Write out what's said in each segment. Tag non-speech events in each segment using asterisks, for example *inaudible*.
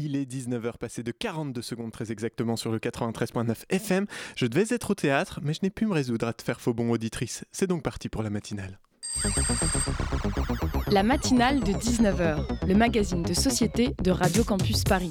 Il est 19h passé de 42 secondes très exactement sur le 93.9 FM. Je devais être au théâtre, mais je n'ai pu me résoudre à te faire faux bon auditrice. C'est donc parti pour la matinale. La matinale de 19h, le magazine de société de Radio Campus Paris.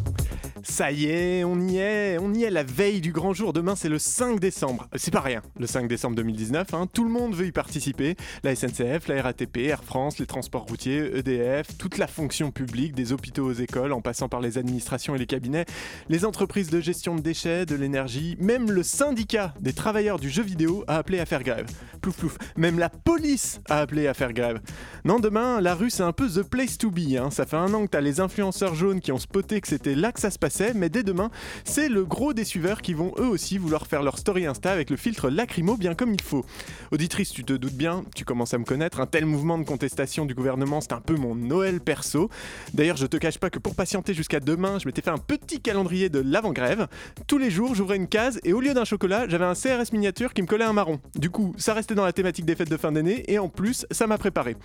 Ça y est, on y est, on y est la veille du grand jour. Demain, c'est le 5 décembre. Euh, C'est pas rien, le 5 décembre 2019. hein. Tout le monde veut y participer. La SNCF, la RATP, Air France, les transports routiers, EDF, toute la fonction publique, des hôpitaux aux écoles, en passant par les administrations et les cabinets, les entreprises de gestion de déchets, de l'énergie, même le syndicat des travailleurs du jeu vidéo a appelé à faire grève. Plouf plouf. Même la police a appelé à faire grève. Non, demain, la rue, c'est un peu the place to be. hein. Ça fait un an que t'as les influenceurs jaunes qui ont spoté que c'était là que ça se passait, mais dès demain, c'est le gros des suiveurs qui vont eux aussi vouloir faire leur story Insta avec le filtre lacrymo bien comme il faut. Auditrice, tu te doutes bien, tu commences à me connaître, un tel mouvement de contestation du gouvernement, c'est un peu mon Noël perso. D'ailleurs, je te cache pas que pour patienter jusqu'à demain, je m'étais fait un petit calendrier de l'avant-grève. Tous les jours, j'ouvrais une case et au lieu d'un chocolat, j'avais un CRS miniature qui me collait un marron. Du coup, ça restait dans la thématique des fêtes de fin d'année et en plus, ça m'a préparé.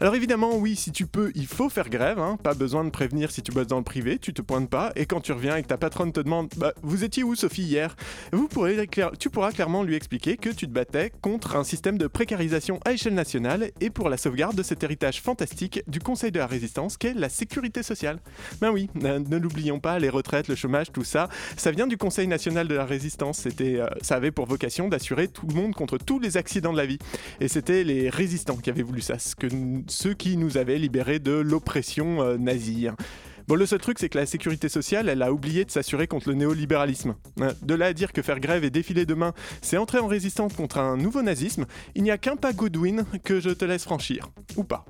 Alors évidemment, oui, si tu peux, il faut faire grève, hein. pas besoin de prévenir si tu bosses dans le privé, tu te pointes pas, et quand tu reviens et que ta patronne te demande bah, Vous étiez où Sophie hier? Vous pourrez, Tu pourras clairement lui expliquer que tu te battais contre un système de précarisation à échelle nationale et pour la sauvegarde de cet héritage fantastique du Conseil de la Résistance qu'est la sécurité sociale. Ben oui, euh, ne l'oublions pas, les retraites, le chômage, tout ça, ça vient du Conseil national de la Résistance. C'était, euh, ça avait pour vocation d'assurer tout le monde contre tous les accidents de la vie. Et c'était les résistants qui avaient voulu ça, ce que ceux qui nous avaient libérés de l'oppression euh, nazie. Hein. Bon, le seul truc, c'est que la sécurité sociale, elle a oublié de s'assurer contre le néolibéralisme. Euh, De là à dire que faire grève et défiler demain, c'est entrer en résistance contre un nouveau nazisme, il n'y a qu'un pas Goodwin que je te laisse franchir. Ou pas.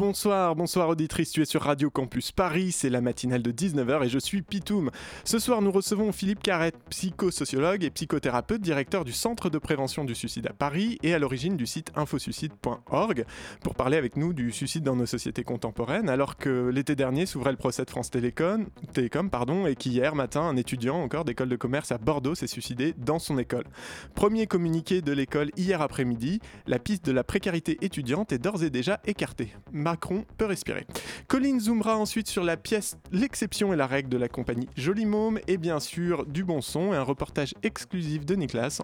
Bonsoir, bonsoir auditrice, tu es sur Radio Campus Paris, c'est la matinale de 19h et je suis Pitoum. Ce soir nous recevons Philippe Carrette, psychosociologue et psychothérapeute, directeur du Centre de prévention du suicide à Paris et à l'origine du site infosuicide.org, pour parler avec nous du suicide dans nos sociétés contemporaines, alors que l'été dernier s'ouvrait le procès de France Télécom, Télécom pardon, et qu'hier matin un étudiant encore d'école de commerce à Bordeaux s'est suicidé dans son école. Premier communiqué de l'école hier après-midi, la piste de la précarité étudiante est d'ores et déjà écartée. Macron peut respirer. Colline zoomera ensuite sur la pièce L'exception et la règle de la compagnie Joli Môme et bien sûr du bon son et un reportage exclusif de Nicolas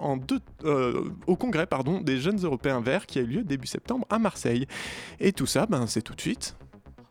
euh, au congrès des jeunes européens verts qui a eu lieu début septembre à Marseille. Et tout ça, ben, c'est tout de suite.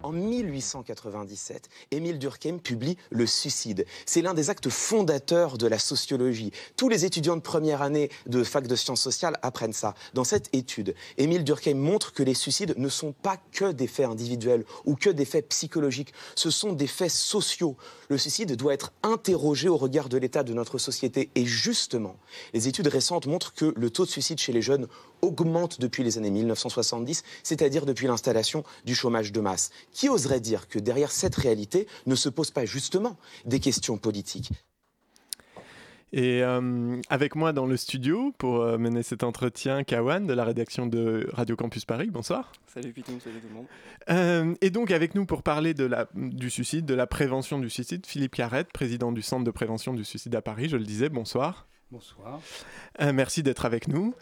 En 1897, Émile Durkheim publie Le suicide. C'est l'un des actes fondateurs de la sociologie. Tous les étudiants de première année de fac de sciences sociales apprennent ça. Dans cette étude, Émile Durkheim montre que les suicides ne sont pas que des faits individuels ou que des faits psychologiques. Ce sont des faits sociaux. Le suicide doit être interrogé au regard de l'état de notre société. Et justement, les études récentes montrent que le taux de suicide chez les jeunes augmente depuis les années 1970, c'est-à-dire depuis l'installation du chômage de masse. Qui oserait dire que derrière cette réalité ne se posent pas justement des questions politiques? Et euh, avec moi dans le studio pour euh, mener cet entretien, Kawan de la rédaction de Radio Campus Paris. Bonsoir. Salut Pitoum, salut tout le monde. Euh, et donc avec nous pour parler de la, du suicide, de la prévention du suicide, Philippe Carrette, président du Centre de prévention du suicide à Paris. Je le disais, bonsoir. Bonsoir. Euh, merci d'être avec nous.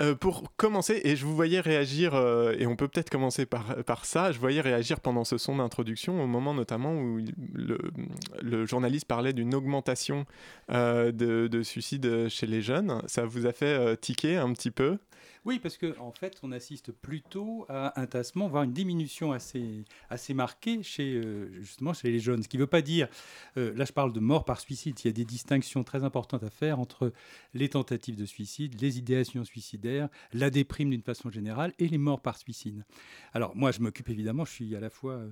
Euh, pour commencer, et je vous voyais réagir, euh, et on peut peut-être commencer par, ça, je voyais réagir pendant ce son d'introduction, au moment notamment où le, journaliste parlait d'une augmentation euh, de, de suicides chez les jeunes. Ça vous a fait tiquer un petit peu? Oui, parce qu'en en fait, on assiste plutôt à un tassement, voire une diminution assez, assez marquée chez, euh, justement chez les jeunes. Ce qui ne veut pas dire, euh, là je parle de mort par suicide, il y a des distinctions très importantes à faire entre les tentatives de suicide, les idéations suicidaires, la déprime d'une façon générale et les morts par suicide. Alors moi, je m'occupe évidemment, je suis à la fois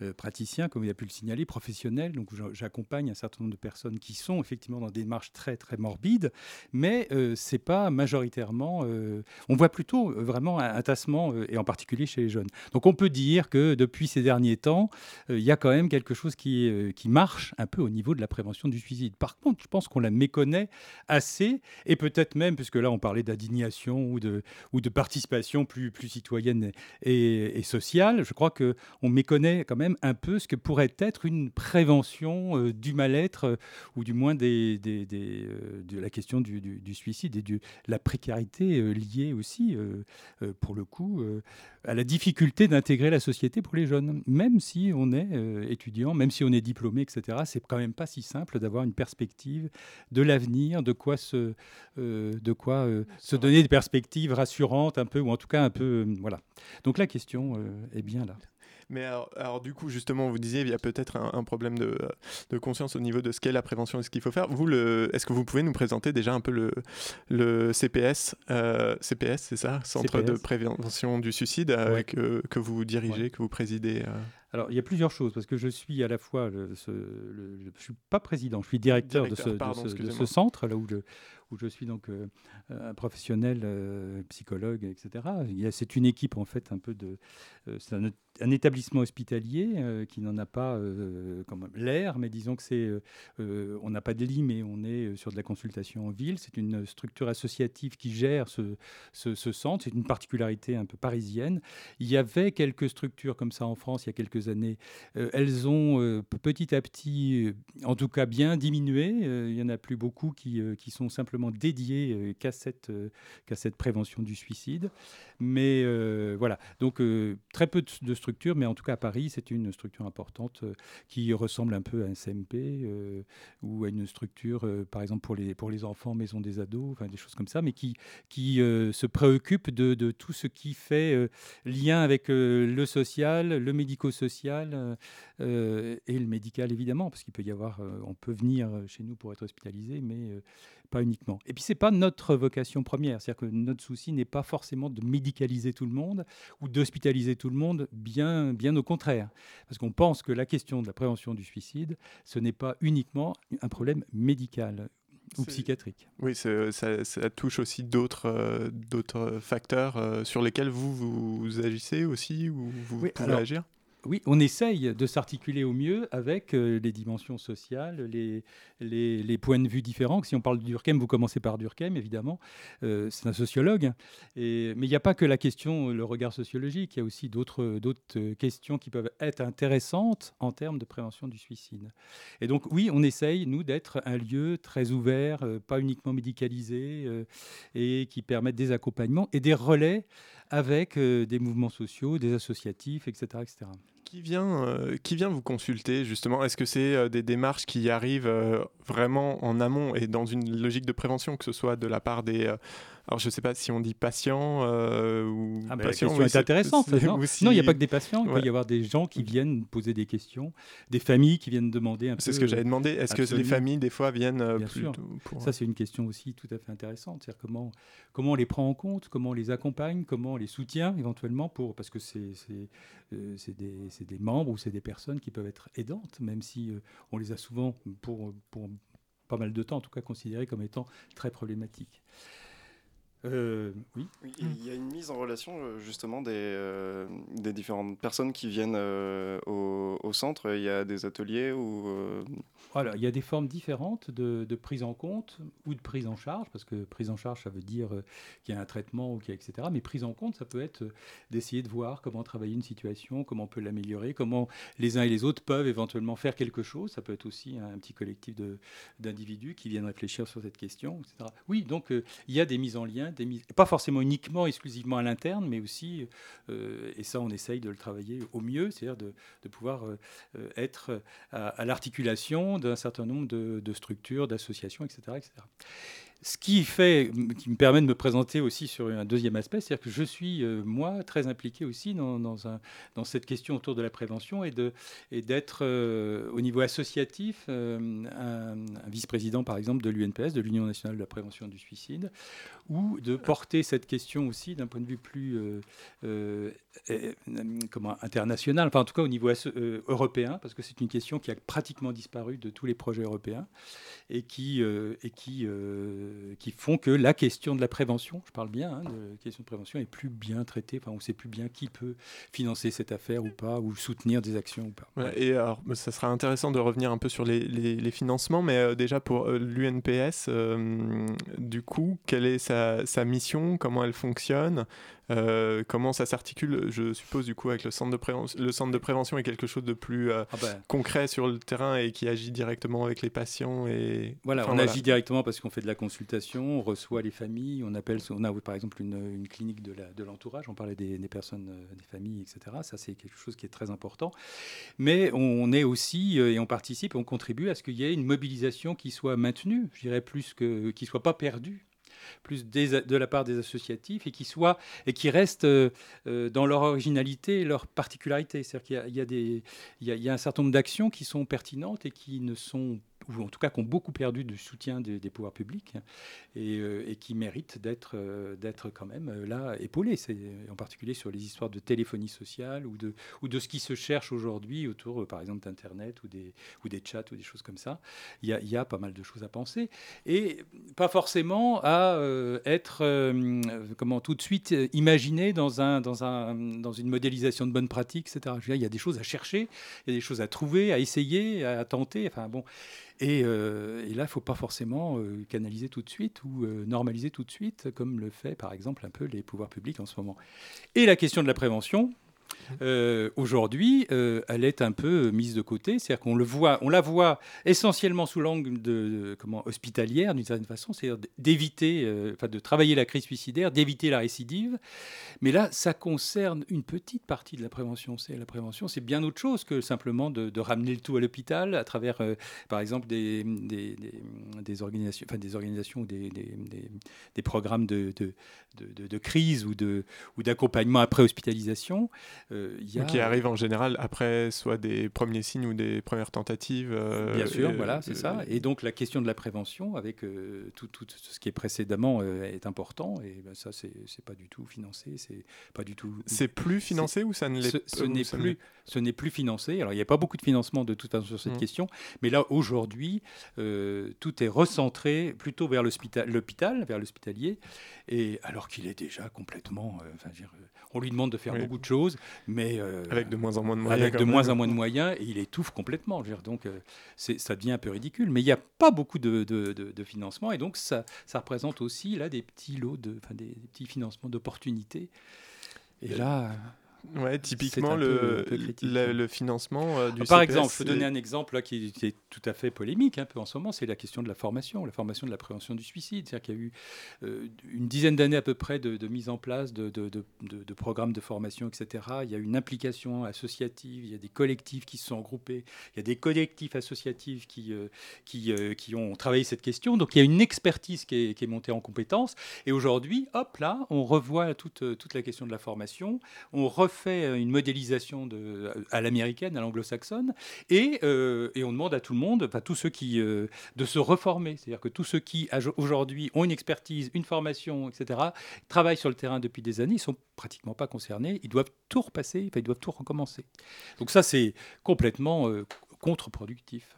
euh, praticien, comme il a pu le signaler, professionnel, donc j'a- j'accompagne un certain nombre de personnes qui sont effectivement dans des démarches très très morbides, mais c'est pas majoritairement. On voit plutôt vraiment un, tassement, et en particulier chez les jeunes. Donc on peut dire que depuis ces derniers temps, il y a quand même quelque chose qui, qui marche un peu au niveau de la prévention du suicide. Par contre, je pense qu'on la méconnaît assez, et peut-être même, puisque là on parlait d'indignation ou de, ou de participation plus, plus citoyenne et, sociale, je crois qu'on méconnaît quand même un peu ce que pourrait être une prévention euh, du mal-être, euh, ou du moins euh, de la question du, du, suicide et de la précarité liée aussi, pour le coup, à la difficulté d'intégrer la société pour les jeunes. Même si on est étudiant, même si on est diplômé, etc., c'est quand même pas si simple d'avoir une perspective de l'avenir, de quoi se, de quoi se donner des perspectives rassurantes, un peu, ou en tout cas un peu, voilà. Donc la question est bien là. Mais alors, du coup, justement, vous disiez, il y a peut-être un, problème de, de, conscience au niveau de ce qu'est la prévention et ce qu'il faut faire. Vous, est-ce que vous pouvez nous présenter déjà un peu le, le CPS euh, CPS, c'est ça? Centre de prévention du suicide euh, que, vous dirigez, que vous présidez euh alors, il y a plusieurs choses, parce que je suis à la fois, le, je ne suis pas président, je suis directeur, de, ce, de, ce, centre, là où je, où je suis donc euh, un professionnel euh, psychologue, etc. C'est une équipe en fait un peu de, euh, c'est un, établissement hospitalier qui n'en a pas comme l'air, mais disons que c'est, on n'a pas de lit, mais on est sur de la consultation en ville. C'est une structure associative qui gère ce, ce, ce centre. C'est une particularité un peu parisienne. Il y avait quelques structures comme ça en France il y a quelques années. elles ont petit à petit, en tout cas bien diminué. il y en a plus beaucoup qui, qui sont simplement dédié euh, qu'à cette, euh, qu'à cette prévention du suicide. Mais euh, voilà, donc très peu de, structures, mais en tout cas à Paris, c'est une structure importante qui ressemble un peu à un CMP ou à une structure, par exemple pour les, pour les enfants, maison des ados, enfin des choses comme ça, mais qui, qui se préoccupe de, de, tout ce qui fait lien avec le social, le médico-social et le médical évidemment, parce qu'il peut y avoir, on peut venir chez nous pour être hospitalisé, mais pas uniquement. Et puis c'est pas notre vocation première, c'est-à-dire que notre souci n'est pas forcément de médicaliser tout le monde ou d'hospitaliser tout le monde, bien, bien au contraire, parce qu'on pense que la question de la prévention du suicide, ce n'est pas uniquement un problème médical ou psychiatrique. Oui, ça, ça, touche aussi d'autres euh, d'autres facteurs euh, sur lesquels vous, vous agissez aussi ou vous pouvez agir? Oui, on essaye de s'articuler au mieux avec euh, les dimensions sociales, les, points de vue différents. Si on parle de Durkheim, vous commencez par Durkheim, évidemment. Euh, c'est un sociologue. Mais il n'y a pas que la question, le regard sociologique. Il y a aussi d'autres questions qui peuvent être intéressantes en termes de prévention du suicide. Et donc, oui, on essaye, nous, d'être un lieu très ouvert, euh, pas uniquement médicalisé, et qui permette des accompagnements et des relais avec des mouvements sociaux, des associatifs, etc. etc. Qui vient, euh, qui vient vous consulter justement? Est-ce que c'est euh, des démarches qui arrivent euh, vraiment en amont et dans une logique de prévention, que ce soit de la part des alors, je ne sais pas si on dit patient euh, ou ah, patient. La question est intéressante. Non, il n'y a pas que des patients. Il peut y avoir des gens qui viennent poser des questions, des familles qui viennent demander un peu. C'est ce que j'avais demandé. Est-ce que les familles, des fois, viennent Bien sûr. Pour... Ça, c'est une question aussi tout à fait intéressante. C'est-à-dire comment, comment on les prend en compte, comment on les accompagne, comment on les soutient éventuellement, pour, parce que c'est euh, des, des, membres ou c'est des personnes qui peuvent être aidantes, même si euh, on les a souvent, pour pas mal de temps en tout cas, considérées comme étant très problématiques. Euh, oui. Il y a une mise en relation euh, justement des, euh, des différentes personnes qui viennent au, au, centre. Il y a des ateliers ou voilà, il y a des formes différentes de, de, prise en compte ou de prise en charge, parce que prise en charge, ça veut dire qu'il y a un traitement, ou qu'il etc. Mais prise en compte, ça peut être d'essayer de voir comment travailler une situation, comment on peut l'améliorer, comment les uns et les autres peuvent éventuellement faire quelque chose. Ça peut être aussi un petit collectif d'individus qui viennent réfléchir sur cette question, etc. Oui, donc il y a des mises en lien pas forcément uniquement, exclusivement à l'interne, mais aussi, euh, et ça on essaye de le travailler au mieux, c'est-à-dire de, pouvoir euh, être à, l'articulation d'un certain nombre de, de structures, d'associations, etc., etc. Ce qui fait, qui me permet de me présenter aussi sur un deuxième aspect, c'est-à-dire que je suis, euh, moi, très impliqué aussi dans, un, cette question autour de la prévention et d'être euh, au niveau associatif euh, un, vice-président, par exemple, de l'UNPS, de l'Union nationale de la prévention du suicide, ou de porter cette question aussi d'un point de vue plus comment, international, enfin en tout cas au niveau européen, parce que c'est une question qui a pratiquement disparu de tous les projets européens et qui, et qui, qui font que la question de la prévention, je parle bien, hein, de la question de prévention, est plus bien traitée. Enfin, on ne sait plus bien qui peut financer cette affaire ou pas, ou soutenir des actions ou pas. et alors, ça sera intéressant de revenir un peu sur les, les, financements, mais déjà pour l'UNPS, du coup, quelle est sa, sa mission, comment elle fonctionne euh, comment ça s'articule, je suppose, du coup, avec le centre de prévention Le centre de prévention est quelque chose de plus euh, ah ben. concret sur le terrain et qui agit directement avec les patients. Et... Voilà, on agit directement parce qu'on fait de la consultation, on reçoit les familles, on appelle, on a par exemple une, clinique de l'entourage, on parlait des, personnes, euh, des familles, etc. Ça, c'est quelque chose qui est très important. Mais on est aussi, et on participe, on contribue à ce qu'il y ait une mobilisation qui soit maintenue, je dirais plus que, qui ne soit pas perdue plus de la part des associatifs et qui soient et qui restent euh, euh, dans leur originalité leur particularité. C'est-à-dire qu'il y, a, y a un certain nombre d'actions qui sont pertinentes et qui ne sont ou en tout cas qui ont beaucoup perdu du soutien des, pouvoirs publics euh, et, qui méritent d'être euh, d'être quand même euh, là épaulés, en particulier sur les histoires de téléphonie sociale ou de, ou de ce qui se cherche aujourd'hui autour, par exemple, d'Internet ou des, ou des chats ou des choses comme ça. Il y, a, pas mal de choses à penser et pas forcément à être comment, tout de suite imaginé dans, un, dans, un, dans une modélisation de bonnes pratiques, etc. il y a des choses à chercher, il y a des choses à trouver, à essayer, à tenter. Enfin bon. Euh, et, là, il ne faut pas forcément euh, canaliser tout de suite ou euh, normaliser tout de suite, comme le fait par exemple un peu les pouvoirs publics en ce moment. Et la question de la prévention, euh, aujourd'hui, euh, elle est un peu mise de côté. C'est-à-dire qu'on le voit, on la voit essentiellement sous l'angle de, comment hospitalière d'une certaine façon, c'est-à-dire d'éviter, euh, de travailler la crise suicidaire, d'éviter la récidive. Mais là, ça concerne une petite partie de la prévention. C'est la prévention, c'est bien autre chose que simplement de, ramener le tout à l'hôpital à travers, par exemple, des, organisations, enfin des organisations ou des, programmes de, crise ou d'accompagnement après hospitalisation. Euh, qui arrive en général après soit des premiers signes ou des premières tentatives. Euh, Bien sûr, voilà, c'est ça. Et donc la question de la prévention avec euh, tout, tout, ce qui est précédemment est important. Et ben, ça, c'est pas du tout financé. C'est pas du tout. C'est plus financé ou ça ne l'est Ce, ce n'est plus. Ce n'est plus financé. Alors il n'y a pas beaucoup de financement de toute façon sur cette mmh. question, mais là aujourd'hui, tout est recentré plutôt vers l'hôpital, vers l'hospitalier, et alors qu'il est déjà complètement. Enfin, on lui demande de faire beaucoup de choses, mais euh, avec de moins en moins de moyens. Avec de moins en moins de moyens, et il étouffe complètement. donc, euh, ça devient un peu ridicule. Mais il n'y a pas beaucoup de, de, financement, et donc ça, ça, représente aussi là des petits lots de, des, des petits financements d'opportunités. Et là, Ouais, typiquement le, le, financement euh, du Par exemple, je peux donner un exemple là, qui, est tout à fait polémique un peu en ce moment, c'est la question de la formation, la formation de la prévention du suicide. C'est-à-dire qu'il y a eu euh, une dizaine d'années à peu près de, mise en place de, de, programmes de formation, etc. Il y a une implication associative, il y a des collectifs qui se sont regroupés, il y a des collectifs associatifs qui, euh, qui, qui, ont travaillé cette question. Donc il y a une expertise qui est, qui est montée en compétence. Et aujourd'hui, hop là, on revoit toute, toute la question de la formation, on refait fait euh, une modélisation de, à l'américaine, à l'anglo-saxonne, et, euh, et, on demande à tout le monde, enfin tous ceux qui, euh, de se reformer. C'est-à-dire que tous ceux qui aujourd'hui ont une expertise, une formation, etc., travaillent sur le terrain depuis des années, ils sont pratiquement pas concernés, ils doivent tout repasser, ils doivent tout recommencer. Donc ça, c'est complètement contre-productif.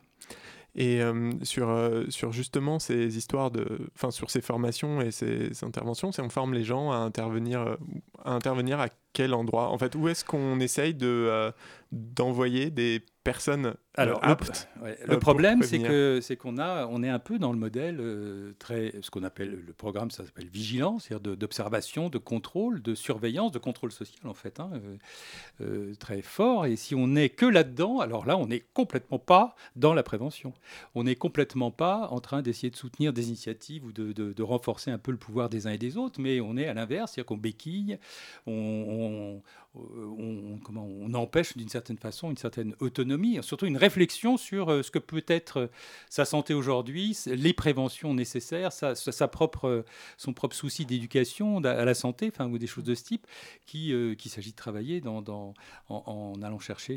Et sur, sur justement ces histoires de. Enfin, sur ces formations et ces, interventions, si on forme les gens à intervenir, à intervenir à quel endroit En fait, où est-ce qu'on essaye de, d'envoyer des personnes alors, aptes. Le, le problème, c'est que c'est qu'on a, on est un peu dans le modèle euh, très, ce qu'on appelle le programme, ça s'appelle vigilance, c'est-à-dire d'observation, de, contrôle, de surveillance, de contrôle social en fait, hein, euh, euh, très fort. Et si on n'est que là-dedans, alors là, on n'est complètement pas dans la prévention. On n'est complètement pas en train d'essayer de soutenir des initiatives ou de, de, renforcer un peu le pouvoir des uns et des autres, mais on est à l'inverse, c'est-à-dire qu'on béquille, on, on, um, comment, on empêche d'une certaine façon une certaine autonomie, surtout une réflexion sur euh, ce que peut être euh, sa santé aujourd'hui, les préventions nécessaires, sa, propre, euh, son propre souci d'éducation à la santé, enfin, ou des choses de ce type, qui, qu'il s'agit de travailler en, allant chercher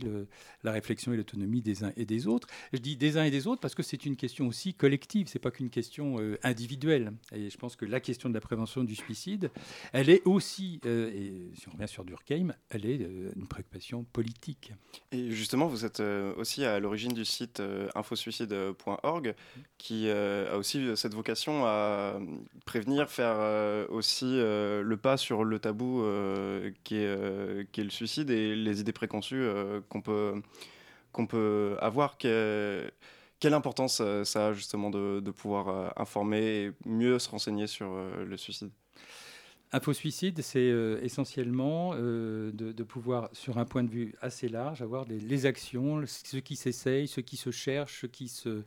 la réflexion et l'autonomie des uns et des autres. Je dis des uns et des autres parce que c'est une question aussi collective, c'est pas qu'une question individuelle. Et je pense que la question de la prévention du suicide, elle est aussi, et si on revient sur Durkheim, elle est une préoccupation politique. Et justement, vous êtes aussi à l'origine du site infosuicide.org, qui a aussi cette vocation à prévenir, faire aussi le pas sur le tabou qui est, qui, est, le suicide et les idées préconçues qu'on peut, qu'on peut avoir. Quelle importance euh, ça a justement de, pouvoir euh, informer et mieux se renseigner sur euh, le suicide? Info-suicide, c'est essentiellement de, pouvoir, sur un point de vue assez large, avoir les actions, ce qui s'essaye, ce qui se cherche, ce qui se,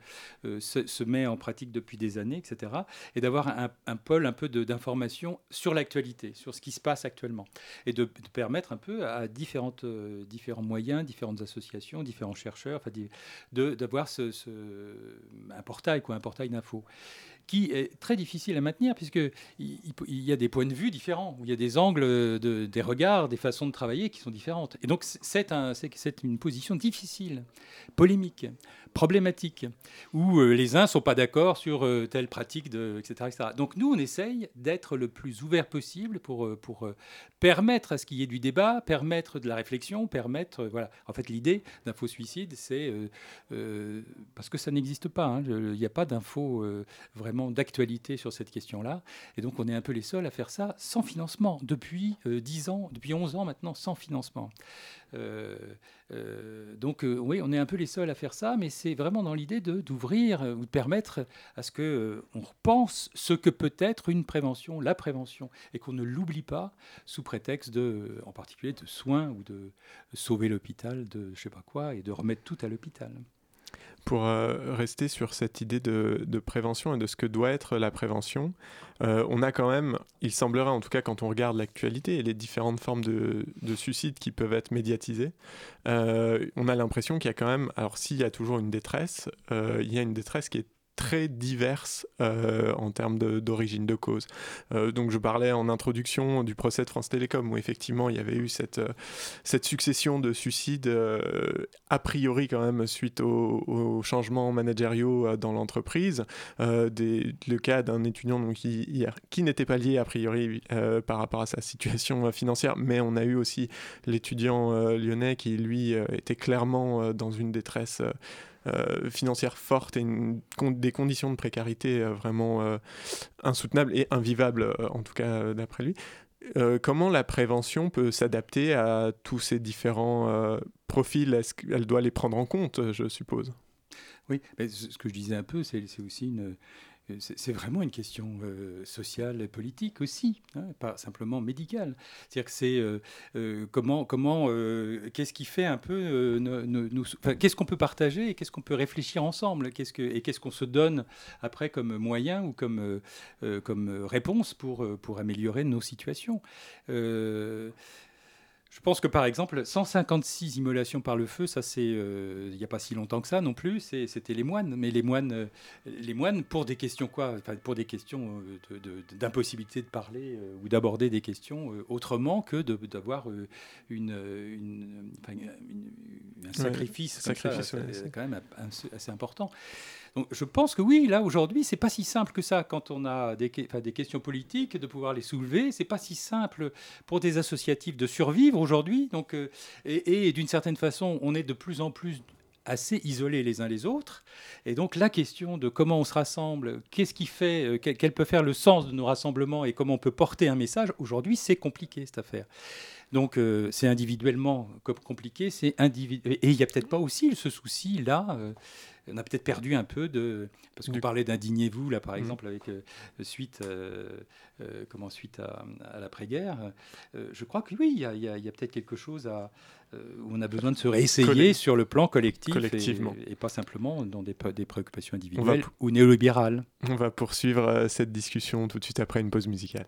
se, met en pratique depuis des années, etc. Et d'avoir un, pôle un peu d'information sur l'actualité, sur ce qui se passe actuellement. Et de, permettre un peu à différents moyens, différentes associations, différents chercheurs, d'avoir ce, un portail, quoi, un portail d'info qui est très difficile à maintenir, puisqu'il il, y a des points de vue différents, où il y a des angles, des regards, des façons de travailler qui sont différentes. Et donc c'est un, une position difficile, polémique, problématique, où euh, les uns ne sont pas d'accord sur euh, telle pratique, etc., Donc nous, on essaye d'être le plus ouvert possible pour, euh, permettre à ce qu'il y ait du débat, permettre de la réflexion, permettre... voilà. En fait, l'idée d'un faux suicide, c'est... parce que ça n'existe pas, hein, il n'y a pas d'info vraiment d'actualité sur cette question-là. Et donc, on est un peu les seuls à faire ça sans financement, depuis 10 euh, ans, depuis 11 ans maintenant, sans financement. Euh, euh, donc oui, on est un peu les seuls à faire ça, mais c'est vraiment dans l'idée d'ouvrir ou de permettre à ce que on repense ce que peut être une prévention, la prévention, et qu'on ne l'oublie pas sous prétexte de, en particulier, de soins ou de sauver l'hôpital de je sais pas quoi et de remettre tout à l'hôpital. Pour euh, rester sur cette idée de, prévention et de ce que doit être la prévention, euh, on a quand même, il semblerait en tout cas quand on regarde l'actualité et les différentes formes de, suicides qui peuvent être médiatisées, euh, on a l'impression qu'il y a quand même, alors s'il y a toujours une détresse, il y a une détresse qui est très diverses euh, en termes d'origine de, cause. Euh, donc je parlais en introduction du procès de France Télécom où effectivement il y avait eu cette, euh, succession de suicides a priori quand même suite aux, changements managériaux dans l'entreprise. le cas d'un étudiant donc, qui n'était pas lié a priori par rapport à sa situation financière, mais on a eu aussi l'étudiant lyonnais qui lui était clairement dans une détresse euh, financière forte et des conditions de précarité euh, vraiment euh, insoutenables et invivables, en tout cas d'après lui. comment la prévention peut s'adapter à tous ces différents profils? Est-ce qu'elle doit les prendre en compte, je suppose? Oui, mais ce que je disais un peu, c'est aussi une, c'est vraiment une question euh, sociale et politique aussi, hein, pas simplement médicale. C'est-à-dire que c'est euh, euh, comment, comment qu'est-ce qui fait un peu, qu'est-ce qu'on peut partager et qu'est-ce qu'on peut réfléchir ensemble, et qu'est-ce qu'on se donne après comme moyen ou comme, comme réponse pour, pour améliorer nos situations? Je pense que par exemple, 156 immolations par le feu, ça c'est euh, il n'y a pas si longtemps que ça non plus, c'était les moines. Mais les moines, euh, les moines pour des questions quoi Pour des questions euh, d'impossibilité de, parler ou d'aborder des questions autrement que d'avoir une, un sacrifice. sacrifice c'est quand même assez important. Donc je pense que oui, là aujourd'hui, c'est pas si simple que ça quand on a des, questions politiques de pouvoir les soulever. C'est pas si simple pour des associatifs de survivre aujourd'hui. Donc euh, et, d'une certaine façon, on est de plus en plus assez isolés les uns les autres. Et donc la question de comment on se rassemble, qu'est-ce qui fait, euh, quel, peut faire le sens de nos rassemblements et comment on peut porter un message, aujourd'hui c'est compliqué cette affaire. Donc euh, c'est individuellement compliqué, et il n'y a peut-être pas aussi ce souci là on a peut-être perdu un peu de. Parce qu'on parlait d'indignez-vous, là, par mm. exemple, avec euh, suite, euh, euh, comment, suite à, l'après-guerre. je crois que oui, il y a, peut-être quelque chose à, où on a besoin de se réessayer sur le plan collectif Et, pas simplement dans des, des préoccupations individuelles ou néolibérales. On va poursuivre cette discussion tout de suite après une pause musicale.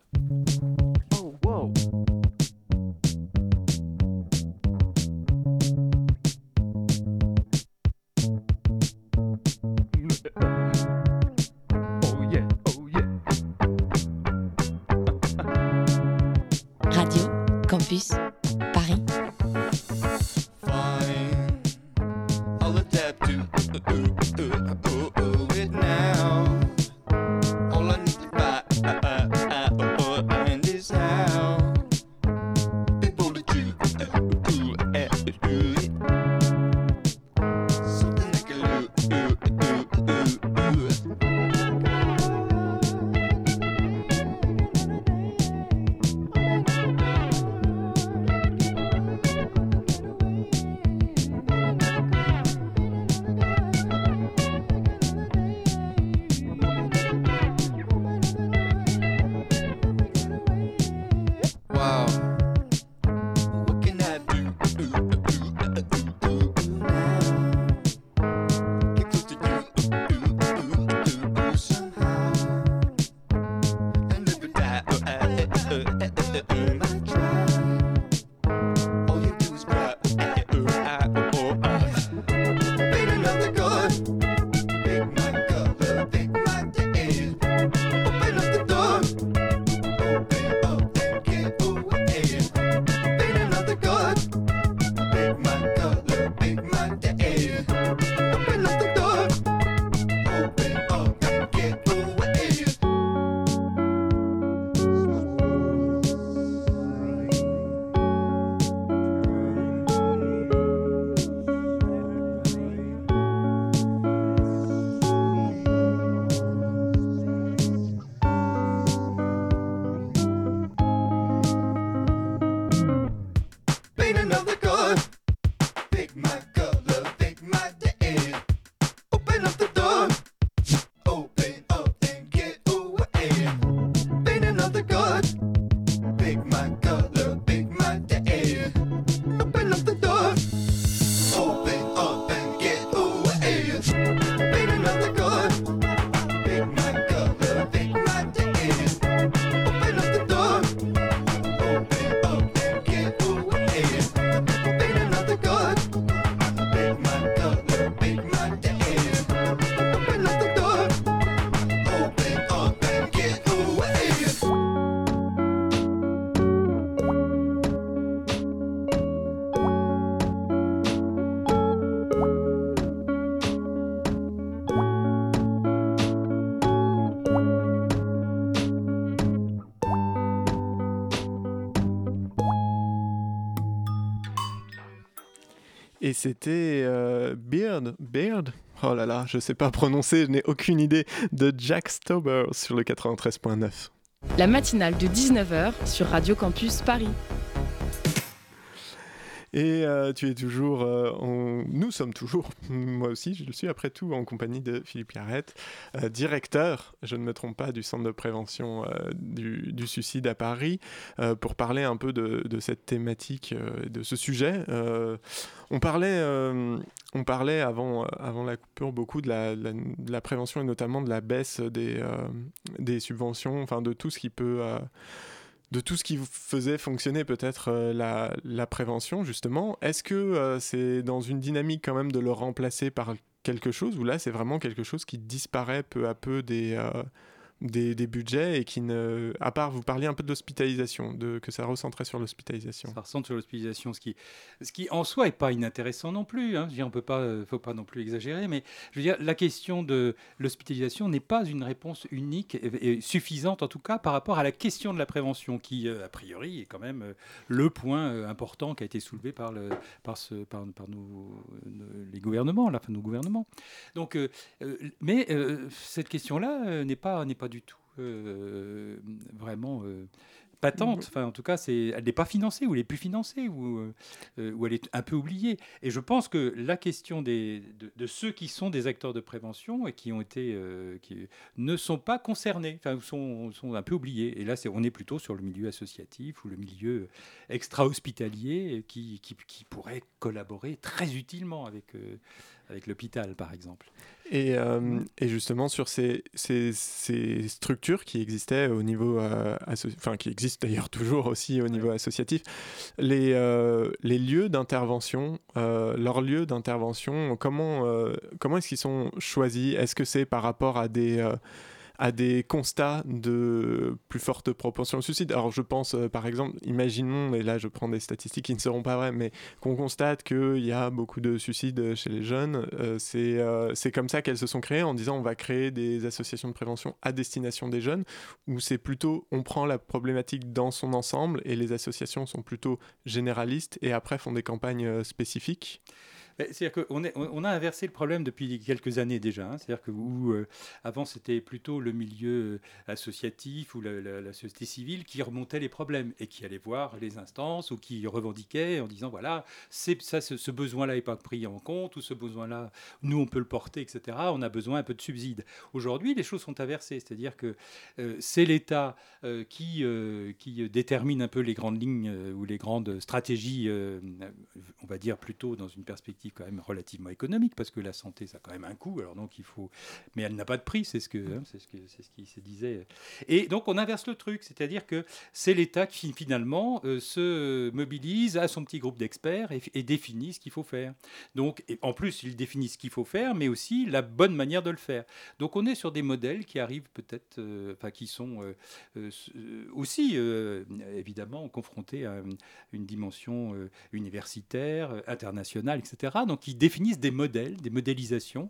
C'était Beard, Beard? Oh là là, je sais pas prononcer, je n'ai aucune idée, de Jack Stauber sur le 93.9. La matinale de 19h sur Radio Campus Paris. Et euh, tu es toujours, euh, nous sommes toujours, *laughs* moi aussi je le suis après tout, en compagnie de Philippe Yarrette, euh, directeur, je ne me trompe pas, du centre de prévention du, suicide à Paris, pour parler un peu de, cette thématique, de ce sujet. on parlait, on parlait avant, avant la coupure beaucoup de la, de la, prévention et notamment de la baisse des, des subventions, enfin de tout ce qui peut de tout ce qui faisait fonctionner peut-être euh, la, prévention, justement. Est-ce que euh, c'est dans une dynamique quand même de le remplacer par quelque chose, ou là c'est vraiment quelque chose qui disparaît peu à peu des, des, budgets et qui ne. À part, vous parliez un peu de l'hospitalisation, de, que ça recentrait sur l'hospitalisation. Ça recentre sur l'hospitalisation, ce qui, ce qui en soi n'est pas inintéressant non plus. Hein. Je on peut euh, faut pas non plus exagérer, mais je veux dire, la question de l'hospitalisation n'est pas une réponse unique et, suffisante, en tout cas, par rapport à la question de la prévention, qui, euh, a priori, est quand même euh, le point important qui a été soulevé par, le, par, ce, par, par nous, les gouvernements, là, enfin, nos gouvernements. Donc, mais cette question-là n'est pas du tout euh, vraiment euh, patente. Enfin, en tout cas, c'est, elle n'est pas financée ou elle est plus financée ou, euh, ou elle est un peu oubliée. Et je pense que la question des, de, ceux qui sont des acteurs de prévention et qui ont été, qui ne sont pas concernés, enfin, sont, sont un peu oubliés. Et là, c'est, on est plutôt sur le milieu associatif ou le milieu extra-hospitalier qui, qui, qui, pourrait collaborer très utilement avec avec l'hôpital, par exemple. Et, euh, et, justement, sur ces, ces, ces, structures qui existaient au niveau, euh, enfin qui existent d'ailleurs toujours aussi au niveau associatif, les, euh, les lieux d'intervention, leurs lieux d'intervention, comment, comment est-ce qu'ils sont choisis? Est-ce que c'est par rapport à des à des constats de plus forte proportion au suicide. Alors je pense euh, par exemple, imaginons, et là je prends des statistiques qui ne seront pas vraies, mais qu'on constate qu'il y a beaucoup de suicides chez les jeunes, euh, euh, c'est comme ça qu'elles se sont créées en disant on va créer des associations de prévention à destination des jeunes, où c'est plutôt on prend la problématique dans son ensemble et les associations sont plutôt généralistes et après font des campagnes spécifiques. C'est-à-dire qu'on on a inversé le problème depuis quelques années déjà. Hein. C'est-à-dire que euh, avant, c'était plutôt le milieu euh, associatif ou la, société civile qui remontait les problèmes et qui allait voir les instances ou qui revendiquait en disant voilà, ça, ce, besoin-là n'est pas pris en compte ou ce besoin-là, nous, on peut le porter, etc. On a besoin un peu de subsides. Aujourd'hui, les choses sont inversées. C'est-à-dire que euh, c'est l'État qui détermine un peu les grandes lignes ou les grandes stratégies, on va dire plutôt dans une perspective quand même relativement économique parce que la santé ça a quand même un coût alors donc il faut mais elle n'a pas de prix c'est ce que hein, c'est ce qui se disait. Et donc on inverse le truc c'est-à-dire que c'est l'État qui finalement euh, se mobilise à son petit groupe d'experts et, définit ce qu'il faut faire. Donc en plus il définit ce qu'il faut faire mais aussi la bonne manière de le faire. Donc on est sur des modèles qui arrivent peut-être euh, qui sont euh, aussi évidemment confrontés à une dimension universitaire internationale etc donc ils définissent des modèles, des modélisations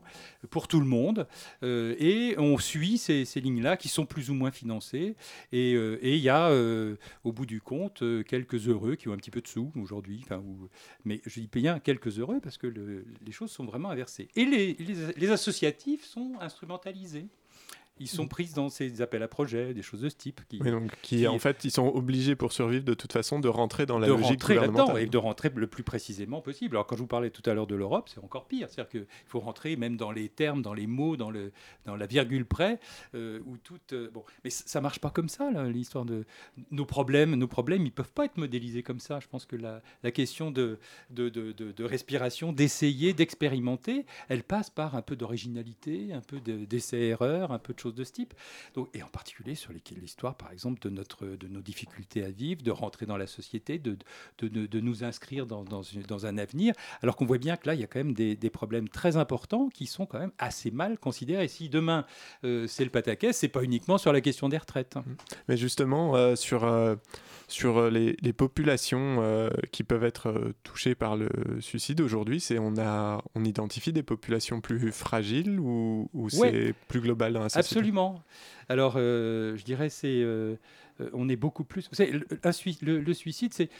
pour tout le monde, euh, et on suit ces, lignes-là qui sont plus ou moins financées, et euh, il y a euh, au bout du compte quelques heureux qui ont un petit peu de sous aujourd'hui, mais je dis bien quelques heureux parce que les choses sont vraiment inversées. Et les associatifs sont instrumentalisés ils sont pris dans ces appels à projets, des choses de ce type. Qui, donc, qui, en fait, ils sont obligés pour survivre de toute façon de rentrer dans la logique gouvernementale. et de rentrer le plus précisément possible. Alors quand je vous parlais tout à l'heure de l'Europe, c'est encore pire. C'est-à-dire qu'il faut rentrer même dans les termes, dans les mots, dans, le, dans la virgule près, euh, ou tout. Euh, bon, mais ça marche pas comme ça, l'histoire de nos problèmes. Nos problèmes, ils peuvent pas être modélisés comme ça. Je pense que la, la question de, de, de, de respiration, d'essayer, d'expérimenter, elle passe par un peu d'originalité, un peu d'essai-erreur, un peu de de ce type. Donc, et en particulier sur l'histoire, par exemple, de, notre, de nos difficultés à vivre, de rentrer dans la société, de, de, de nous inscrire dans, dans, dans, un avenir, alors qu'on voit bien que là, il y a quand même des, des, problèmes très importants qui sont quand même assez mal considérés. Si demain, euh, c'est le pataquès, c'est pas uniquement sur la question des retraites. Hein. Mais justement, euh, sur, euh, sur les, les populations qui peuvent être touchées par le suicide aujourd'hui, c'est on, a, on identifie des populations plus fragiles ou, ou c'est plus global dans la société? Absolument. Alors, euh, je dirais, c'est, euh, euh, on est beaucoup plus. Le, le, suicide, c'est,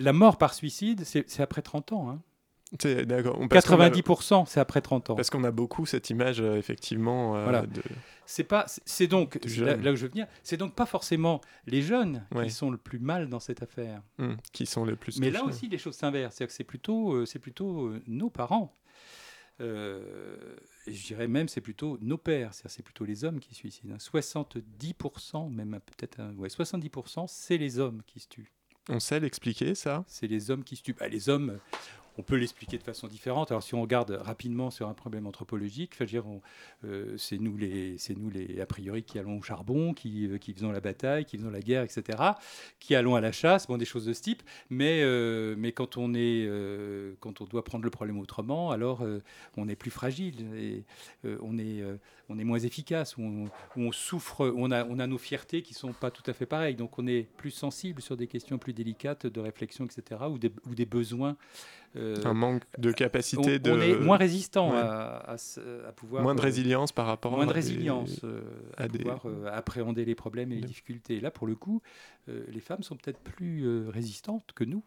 la mort par suicide, c'est, après 30 ans. Hein. D'accord. On- parce qu'on a- 90%, c'est après 30 ans. Parce qu'on a beaucoup cette image, euh, effectivement, euh, Voilà. de... C'est pas, c'est- donc là, où je veux venir. C'est donc pas forcément les jeunes Ouais. qui sont le plus mal dans cette affaire. Hmm, qui sont les plus Mais là aussi, les choses s'inversent. C'est-à-dire que c'est plutôt, euh, c'est plutôt nos parents. Et je dirais même, c'est plutôt nos pères. C'est-à-dire c'est plutôt les hommes qui se suicident. hein. 70%, même peut-être, un- ouais, 70%, c'est les hommes qui se tuent. On sait l'expliquer, ça? C'est les hommes qui se tuent. Bah, les hommes, on peut l'expliquer de façon différente. Alors, si on regarde rapidement sur un problème anthropologique, euh, c'est nous, les, nous les, a priori, qui allons au charbon, qui, euh, qui faisons la bataille, qui faisons la guerre, etc., qui allons à la chasse, bon, des choses de ce type. Mais, euh, quand, on euh, quand on doit prendre le problème autrement, alors on est plus fragile et on, est, on est moins efficace, où on, où on souffre, où on a, on a nos fiertés qui sont pas tout à fait pareilles. Donc, on est plus sensible sur des questions plus délicates de réflexion, etc., ou des, ou des besoins. euh, Un manque de on, capacité de... on est moins résistant Ouais. à, à se- à pouvoir moins de euh, résilience par rapport moins de résilience euh, à, à des- pouvoir appréhender les problèmes et les difficultés. Là, pour le coup, les femmes sont peut-être plus résistantes que nous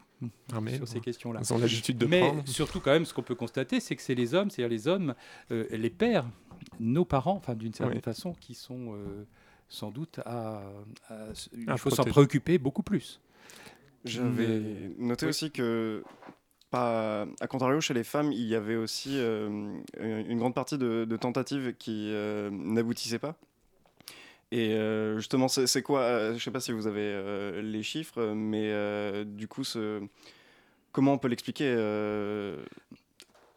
Ah, sur ces questions-là. Ils ont l'habitude de Mais prendre. surtout, quand même, ce qu'on peut constater, c'est que c'est les hommes, c'est-à-dire les hommes, euh, les pères, nos parents, enfin d'une certaine Oui. façon, qui sont euh, sans doute à. à- il À faut s'en préoccuper beaucoup plus. J'avais noté oui. aussi que, pas, à contrario, chez les femmes, il y avait aussi euh, une grande partie de, de tentatives qui euh, n'aboutissaient pas. Et euh, justement, c'est quoi euh, Je ne sais pas si vous avez euh, les chiffres, mais euh, du coup, ce- comment on peut l'expliquer euh,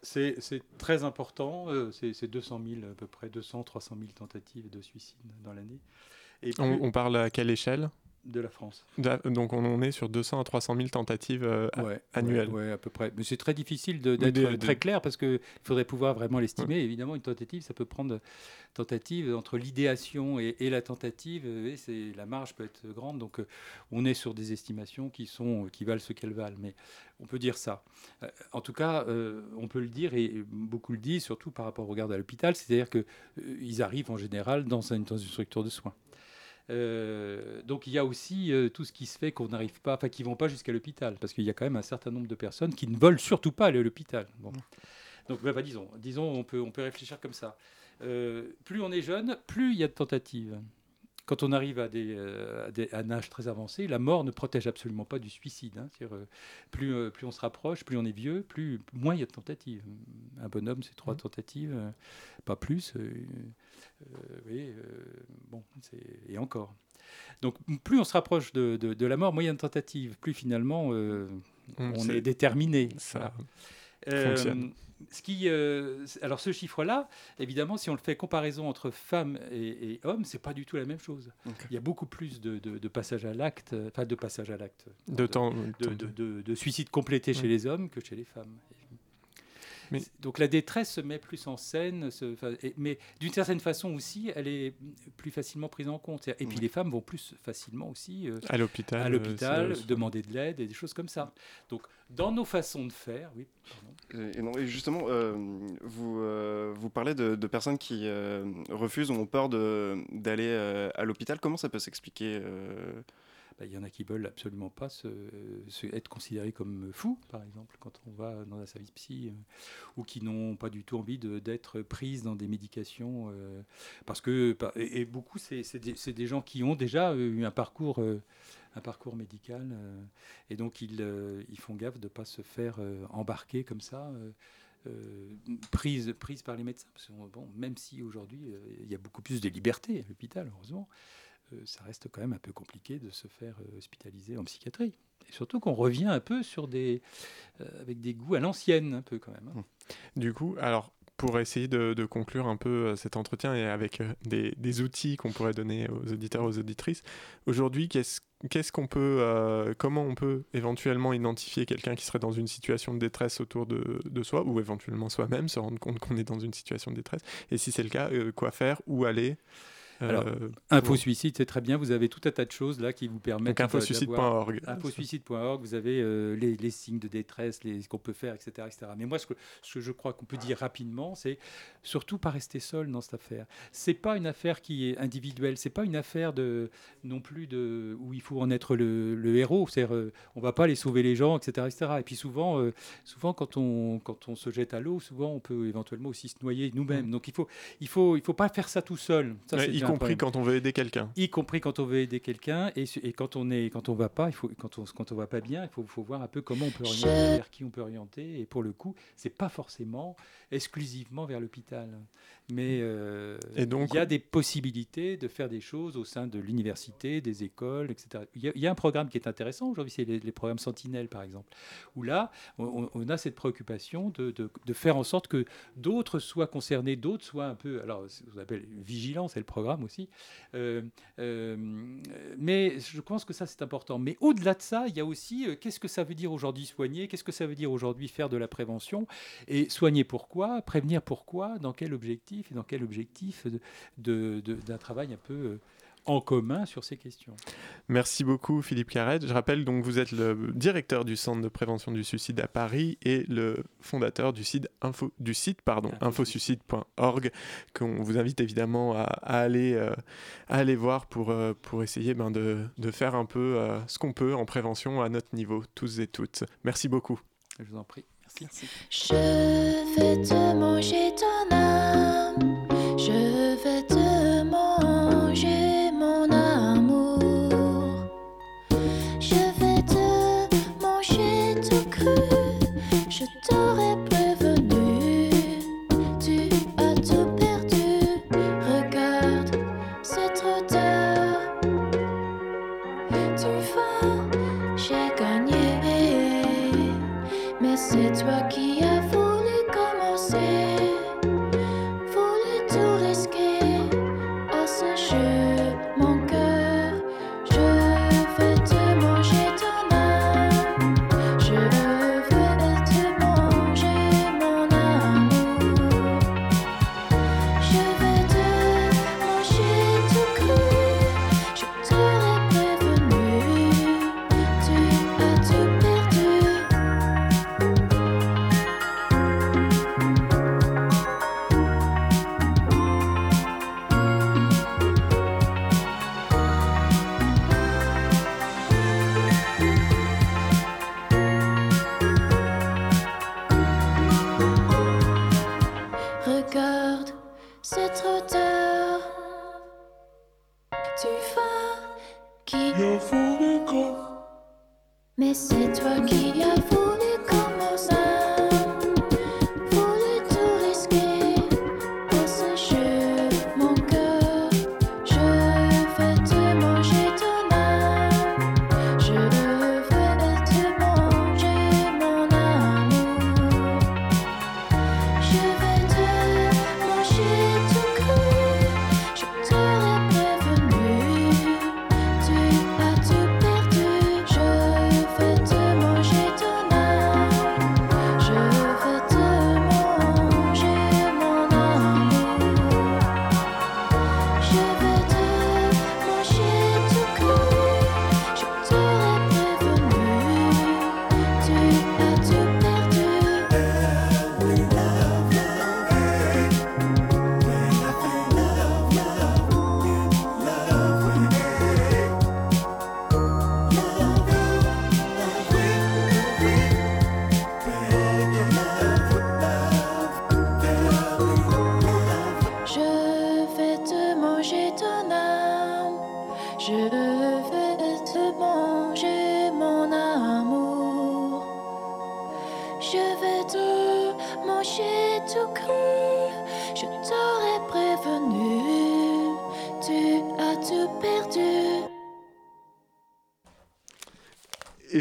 C'est très important, euh, c'est c'est 200 000 à peu près, 200, 300 000 tentatives de suicide dans l'année. On parle à quelle échelle? De la France. Donc on en est sur 200 à 300 000 tentatives euh, Ouais, annuelles. Ouais, à peu près. Mais c'est très difficile d'être des- très clair parce qu'il faudrait pouvoir vraiment l'estimer. Évidemment, une tentative, ça peut prendre tentative entre l'idéation et, et la tentative. euh, et c'est la marge peut être grande. Donc, euh, on est sur des estimations qui sont qui valent ce qu'elles valent. Mais on peut dire ça. Euh, en tout cas, euh, on peut le dire et beaucoup le disent, surtout par rapport au regard à l'hôpital. C'est-à-dire que euh, ils arrivent en général dans, dans une structure de soins. Euh, donc il y a aussi euh, tout ce qui se fait qu'on n'arrive pas, enfin qui vont pas jusqu'à l'hôpital, parce qu'il y a quand même un certain nombre de personnes qui ne veulent surtout pas aller à l'hôpital. Bon. Donc bah, bah, disons, disons on peut on peut réfléchir comme ça. Euh, plus on est jeune, plus il y a de tentatives. Quand on arrive à, des, à, des- à un âge très avancé, la mort ne protège absolument pas du suicide. hein. Plus, plus on se rapproche, plus on est vieux, plus moins il y a de tentatives. Un bonhomme, c'est trois tentatives, euh, pas plus. Euh, oui, euh, bon, et encore. Donc, plus on se rapproche de, de- de la mort, de tentatives, plus finalement euh, Hum, on est déterminé. Ça fonctionne. ce qui, euh, alors ce chiffre-là, évidemment, si on le fait comparaison entre femmes et, et hommes, c'est pas du tout la même chose. Il y a beaucoup plus de, de- de passage à l'acte, enfin de passage à l'acte, de suicide complété chez Ouais. les hommes que chez les femmes. Mais- Donc la détresse se met plus en scène, se- enfin, et- mais d'une certaine façon aussi, elle est plus facilement prise en compte. Et puis les femmes vont plus facilement aussi euh, à l'hôpital. à euh, l'hôpital, demander de l'aide et des choses comme ça. Donc dans nos façons de faire, oui. Et, et non, et justement, euh, vous, euh, vous parlez de, de personnes qui euh, refusent ou ont peur d'aller euh, à l'hôpital. Comment ça peut s'expliquer euh, Bah, Il y en a qui veulent absolument pas être considérés comme fous, par exemple, quand on va dans un service psy, euh, ou qui n'ont pas du tout envie d'être prises dans des médications, euh, parce que et, beaucoup c'est des, gens qui ont déjà eu un parcours, euh, médical, euh, et donc ils, euh, font gaffe de ne pas se faire euh, embarquer comme ça. euh, euh, prise, par les médecins. Parce que, bon, même si aujourd'hui euh, il y a beaucoup plus de liberté à l'hôpital, heureusement, euh, ça reste quand même un peu compliqué de se faire euh, hospitaliser en psychiatrie. Et surtout qu'on revient un peu euh, avec des goûts à l'ancienne, un peu quand même. hein. Du coup, alors, pour essayer de, conclure un peu euh, cet entretien et avec euh, des, outils qu'on pourrait donner aux auditeurs, aux auditrices, aujourd'hui, qu'est-ce peut, euh, comment on peut éventuellement identifier quelqu'un qui serait dans une situation de détresse autour de, soi, ou éventuellement soi-même, se rendre compte qu'on est dans une situation de détresse, et si c'est le cas, euh, quoi faire, où aller? Alors, Info Suicide, c'est très bien. Vous avez tout un tas de choses là qui vous permettent. Donc infosuicide.org. Infosuicide.org, vous avez les, les, signes de détresse, les, ce qu'on peut faire, etc., etc. Mais moi, ce que, ce que je crois qu'on peut dire rapidement, c'est surtout pas rester seul dans cette affaire. C'est pas une affaire qui est individuelle. C'est pas une affaire de non plus de où il faut en être le, le héros. C'est-à-dire, on va pas aller sauver les gens, etc., etc. Et puis souvent, souvent quand on quand on se jette à l'eau, souvent on peut éventuellement aussi se noyer nous-mêmes. Mm. Donc il faut, il faut, il faut pas faire ça tout seul. Ça, y compris quand on veut aider quelqu'un. Y compris quand on veut aider quelqu'un et, et, quand on est, quand on va pas, il faut, quand on, quand on va pas bien, il faut, faut voir un peu comment on peut orienter, vers qui on peut orienter. Et pour le coup, c'est pas forcément exclusivement vers l'hôpital. Mais euh, il y a des possibilités de faire des choses au sein de l'université, des écoles, etc. Il y, a, un programme qui est intéressant aujourd'hui, c'est les, programmes Sentinelle, par exemple, où là, on, a cette préoccupation de, de, faire en sorte que d'autres soient concernés, d'autres soient un peu, alors, vous appelle vigilant, c'est le programme aussi. Euh, euh, mais je pense que ça, c'est important. Mais au-delà de ça, il y a aussi, qu'est-ce que ça veut dire aujourd'hui soigner? Qu'est-ce que ça veut dire aujourd'hui faire de la prévention? Et soigner pourquoi? Prévenir pourquoi? Dans quel objectif? Et dans quel objectif d'un de, travail un peu euh, en commun sur ces questions. Merci beaucoup Philippe Carrette. Je rappelle donc vous êtes le directeur du Centre de prévention du suicide à Paris et le fondateur du site, info, du site pardon, infosuicide.org qu'on vous invite évidemment à, aller, euh, à aller voir pour, euh, pour essayer ben, de, de, faire un peu ce qu'on peut en prévention à notre niveau, tous et toutes. Merci beaucoup. Je vous en prie. Merci. Je vais te manger ton âme.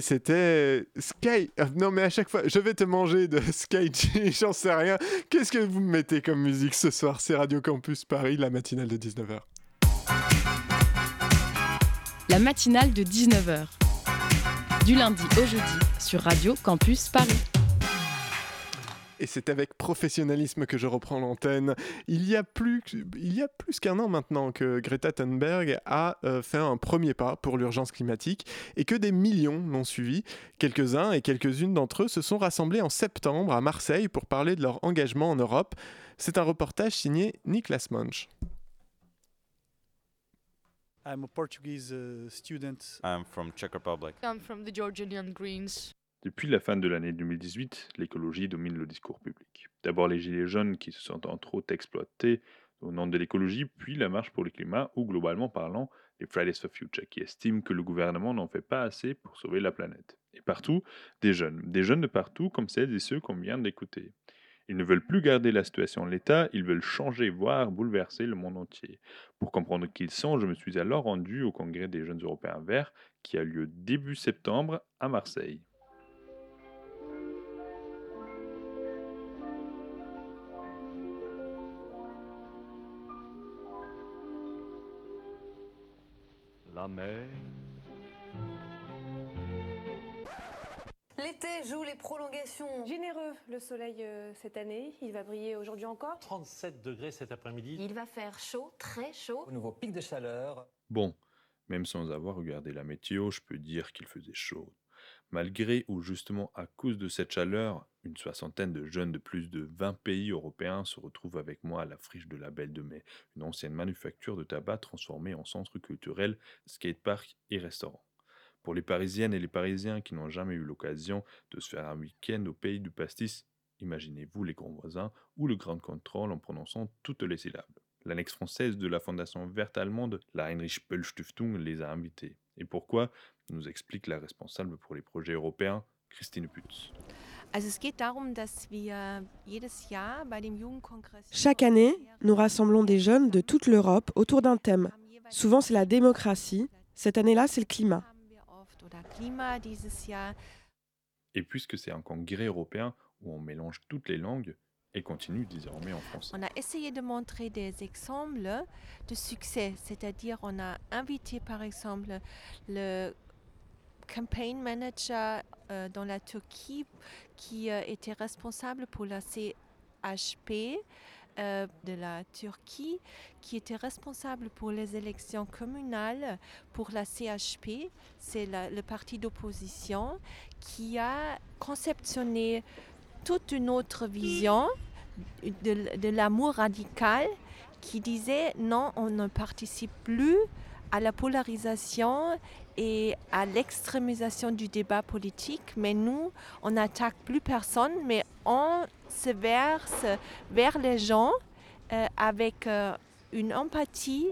C'était Sky. Ah, non, mais à chaque fois, je vais te manger de *laughs* Sky j'en sais rien. Qu'est-ce que vous me mettez comme musique ce soir? C'est Radio Campus Paris, la matinale de 19h. La matinale de 19h. Du lundi au jeudi sur Radio Campus Paris. Et c'est avec professionnalisme que je reprends l'antenne. Il y a plus, il y a plus qu'un an maintenant que Greta Thunberg a euh, fait un premier pas pour l'urgence climatique et que des millions l'ont suivi. Quelques-uns et quelques-unes d'entre eux se sont rassemblés en septembre à Marseille pour parler de leur engagement en Europe. C'est un reportage signé Niklas Munch. I'm a Portuguese uh, student. I'm from Czech Republic. I'm from the Georgian Greens. Depuis la fin de l'année 2018, l'écologie domine le discours public. D'abord les gilets jaunes qui se sentent trop exploités au nom de l'écologie, puis la marche pour le climat ou globalement parlant, les Fridays for Future qui estiment que le gouvernement n'en fait pas assez pour sauver la planète. Et partout, des jeunes, des jeunes de partout comme celles et ceux qu'on vient d'écouter. Ils ne veulent plus garder la situation en l'état, ils veulent changer, voire bouleverser le monde entier. Pour comprendre qui ils sont, je me suis alors rendu au congrès des jeunes européens verts qui a lieu début septembre à Marseille. La mer. L'été joue les prolongations. Généreux le soleil euh, cette année. Il va briller aujourd'hui encore. 37 degrés cet après-midi. Il va faire chaud, très chaud. Au nouveau pic de chaleur. Bon, même sans avoir regardé la météo, je peux dire qu'il faisait chaud. Malgré ou justement à cause de cette chaleur, une soixantaine de jeunes de plus de 20 pays européens se retrouvent avec moi à la friche de la Belle de Mai, une ancienne manufacture de tabac transformée en centre culturel, skatepark et restaurant. Pour les Parisiennes et les Parisiens qui n'ont jamais eu l'occasion de se faire un week-end au pays du pastis, imaginez-vous les grands voisins ou le grand contrôle en prononçant toutes les syllabes. L'annexe française de la Fondation verte allemande, la Heinrich Böll Stiftung, les a invités. Et pourquoi nous explique la responsable pour les projets européens, Christine Putz. Chaque année, nous rassemblons des jeunes de toute l'Europe autour d'un thème. Souvent, c'est la démocratie. Cette année-là, c'est le climat. Et puisque c'est un congrès européen où on mélange toutes les langues, continue désormais en français. On a essayé de montrer des exemples de succès, c'est-à-dire on a invité par exemple le campaign manager euh, dans la Turquie qui euh, était responsable pour la CHP euh, de la Turquie, qui était responsable pour les élections communales pour la CHP, c'est le parti d'opposition, qui a conceptionné toute une autre vision de, de l'amour radical qui disait non, on ne participe plus à la polarisation et à l'extrémisation du débat politique, mais nous, on n'attaque plus personne, mais on se verse vers les gens euh, avec euh, une empathie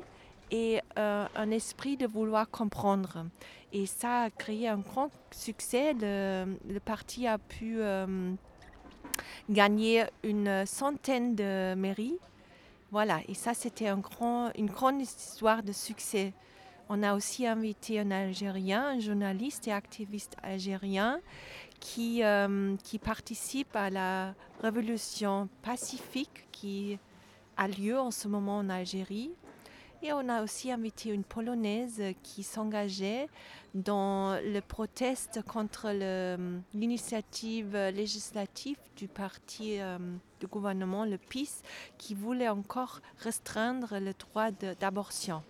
et euh, un esprit de vouloir comprendre. Et ça a créé un grand succès. Le, le parti a pu gagner une centaine de mairies. Voilà, et ça, c'était une grande histoire de succès. On a aussi invité un Algérien, un journaliste et activiste algérien qui, euh, qui participe à la révolution pacifique qui a lieu en ce moment en Algérie. Et on a aussi invité une Polonaise qui s'engageait dans le proteste contre l'initiative législative du parti euh, du gouvernement, le PIS, qui voulait encore restreindre le droit d'abortion.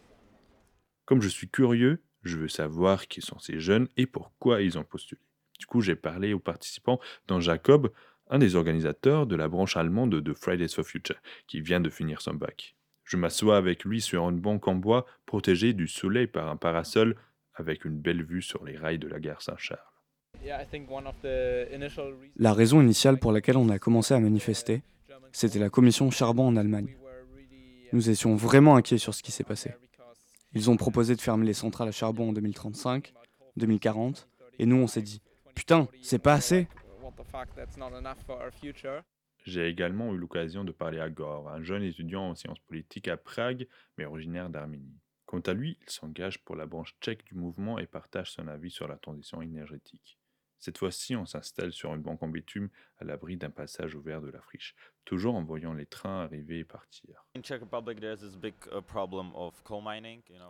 Comme je suis curieux, je veux savoir qui sont ces jeunes et pourquoi ils ont postulé. Du coup, j'ai parlé aux participants, dont Jacob, un des organisateurs de la branche allemande de Fridays for Future, qui vient de finir son bac. Je m'assois avec lui sur une banque en bois, protégé du soleil par un parasol, avec une belle vue sur les rails de la gare Saint-Charles. La raison initiale pour laquelle on a commencé à manifester, c'était la commission charbon en Allemagne. Nous étions vraiment inquiets sur ce qui s'est passé. Ils ont proposé de fermer les centrales à charbon en 2035, 2040, et nous on s'est dit, putain, c'est pas assez. J'ai également eu l'occasion de parler à Gore, un jeune étudiant en sciences politiques à Prague, mais originaire d'Arménie. Quant à lui, il s'engage pour la branche tchèque du mouvement et partage son avis sur la transition énergétique. Cette fois-ci, on s'installe sur une banque en bitume à l'abri d'un passage ouvert de la friche, toujours en voyant les trains arriver et partir.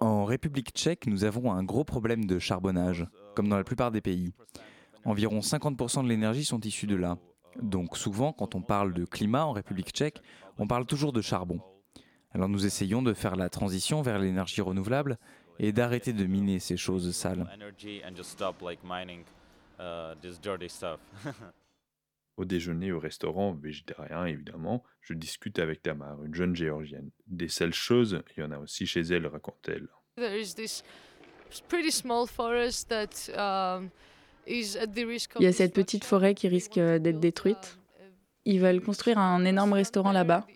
En République tchèque, nous avons un gros problème de charbonnage, comme dans la plupart des pays. Environ 50% de l'énergie sont issus de là. Donc souvent, quand on parle de climat en République tchèque, on parle toujours de charbon. Alors nous essayons de faire la transition vers l'énergie renouvelable et d'arrêter de miner ces choses sales. *laughs* Au déjeuner au restaurant, végétarien évidemment, je discute avec Tamar, une jeune géorgienne. Des sales choses, il y en a aussi chez elle, raconte-t-elle. Um, Il y a cette petite forêt qui risque euh, d'être détruite. Ils veulent construire un énorme restaurant là-bas.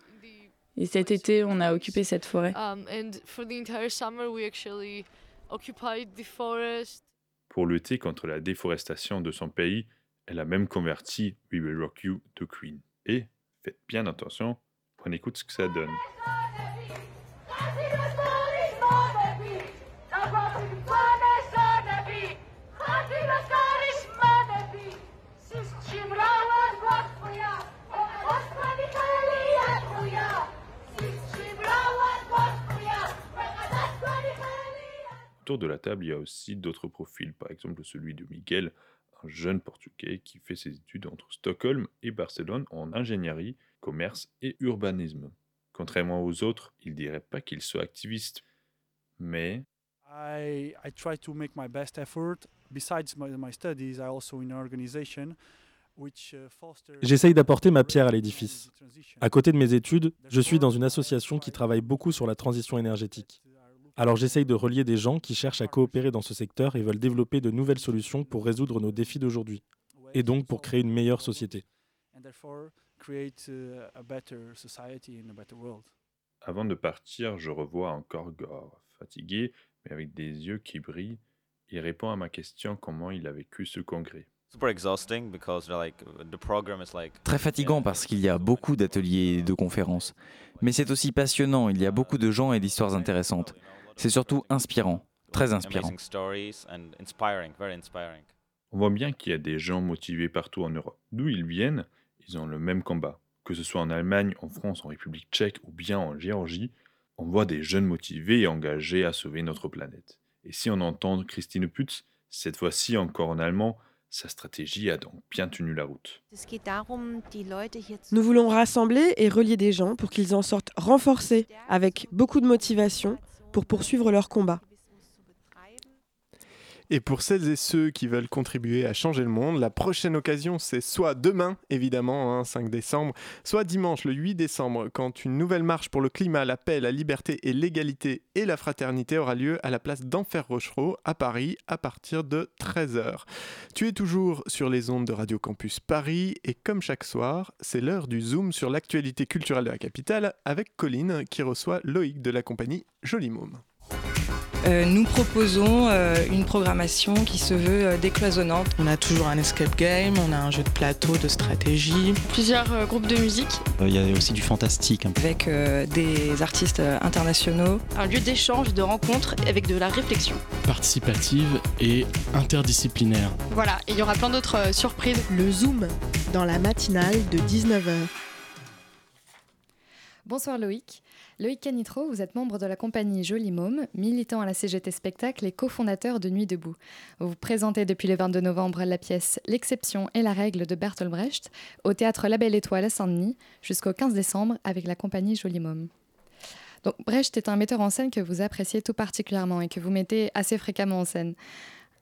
Et cet été, on a occupé cette forêt. Um, and for the entire summer, we actually occupied the forest. Pour lutter contre la déforestation de son pays, elle a même converti We Will Rock You de Queen. Et, faites bien attention, on écoute ce que ça donne. Autour de la table, il y a aussi d'autres profils, par exemple celui de Miguel, un jeune portugais qui fait ses études entre Stockholm et Barcelone en ingénierie, commerce et urbanisme. Contrairement aux autres, il dirait pas qu'il soit activiste, mais I, I try to make my best effort. Besides my, my studies, I also in an organization which uh, J'essaye d'apporter ma pierre à l'édifice. À côté de mes études, je suis dans une association qui travaille beaucoup sur la transition énergétique. Alors j'essaye de relier des gens qui cherchent à coopérer dans ce secteur et veulent développer de nouvelles solutions pour résoudre nos défis d'aujourd'hui, et donc pour créer une meilleure société. and therefore create uh, a better society and a better world. avant de partir, je revois encore Gore, fatigué, mais avec des yeux qui brillent. Il répond à ma question comment il a vécu ce congrès. Très fatigant parce qu'il y a beaucoup d'ateliers et de conférences. Mais c'est aussi passionnant, il y a beaucoup de gens et d'histoires intéressantes. C'est surtout inspirant, très inspirant. On voit bien qu'il y a des gens motivés partout en Europe. D'où ils viennent, ils ont le même combat. Que ce soit en Allemagne, en France, en République tchèque ou bien en Géorgie, on voit des jeunes motivés et engagés à sauver notre planète. Et si on entend Christine Putz, cette fois-ci encore en allemand, sa stratégie a donc bien tenu la route. Nous voulons rassembler et relier des gens pour qu'ils en sortent renforcés, avec beaucoup de motivation, pour poursuivre leur combat. Et pour celles et ceux qui veulent contribuer à changer le monde, la prochaine occasion, c'est soit demain, évidemment, hein, 5 décembre, soit dimanche, le 8 décembre, quand une nouvelle marche pour le climat, la paix, la liberté et l'égalité et la fraternité aura lieu à la place d'Enfer Rochereau, à Paris, à partir de 13h. Tu es toujours sur les ondes de Radio Campus Paris, et comme chaque soir, c'est l'heure du Zoom sur l'actualité culturelle de la capitale, avec Colline, qui reçoit Loïc de la compagnie Joli. Euh, nous proposons euh, une programmation qui se veut euh, décloisonnante. On a toujours un escape game, on a un jeu de plateau, de stratégie. Plusieurs euh, groupes de musique. Il y a aussi du fantastique. hein. Avec euh, des artistes euh, internationaux. Un lieu d'échange, de rencontre avec de la réflexion. participative et interdisciplinaire. Voilà, et il y aura plein d'autres euh, surprises. Le Zoom, dans la matinale de 19h. Bonsoir Loïc. Loïc Canitro, vous êtes membre de la compagnie Joli Môme, militant à la CGT Spectacle et cofondateur de Nuit debout. Vous présentez depuis le 22 novembre la pièce L'exception et la règle de Bertolt Brecht au théâtre La Belle Étoile à Saint-Denis jusqu'au 15 décembre avec la compagnie Joli Môme. Donc Brecht est un metteur en scène que vous appréciez tout particulièrement et que vous mettez assez fréquemment en scène.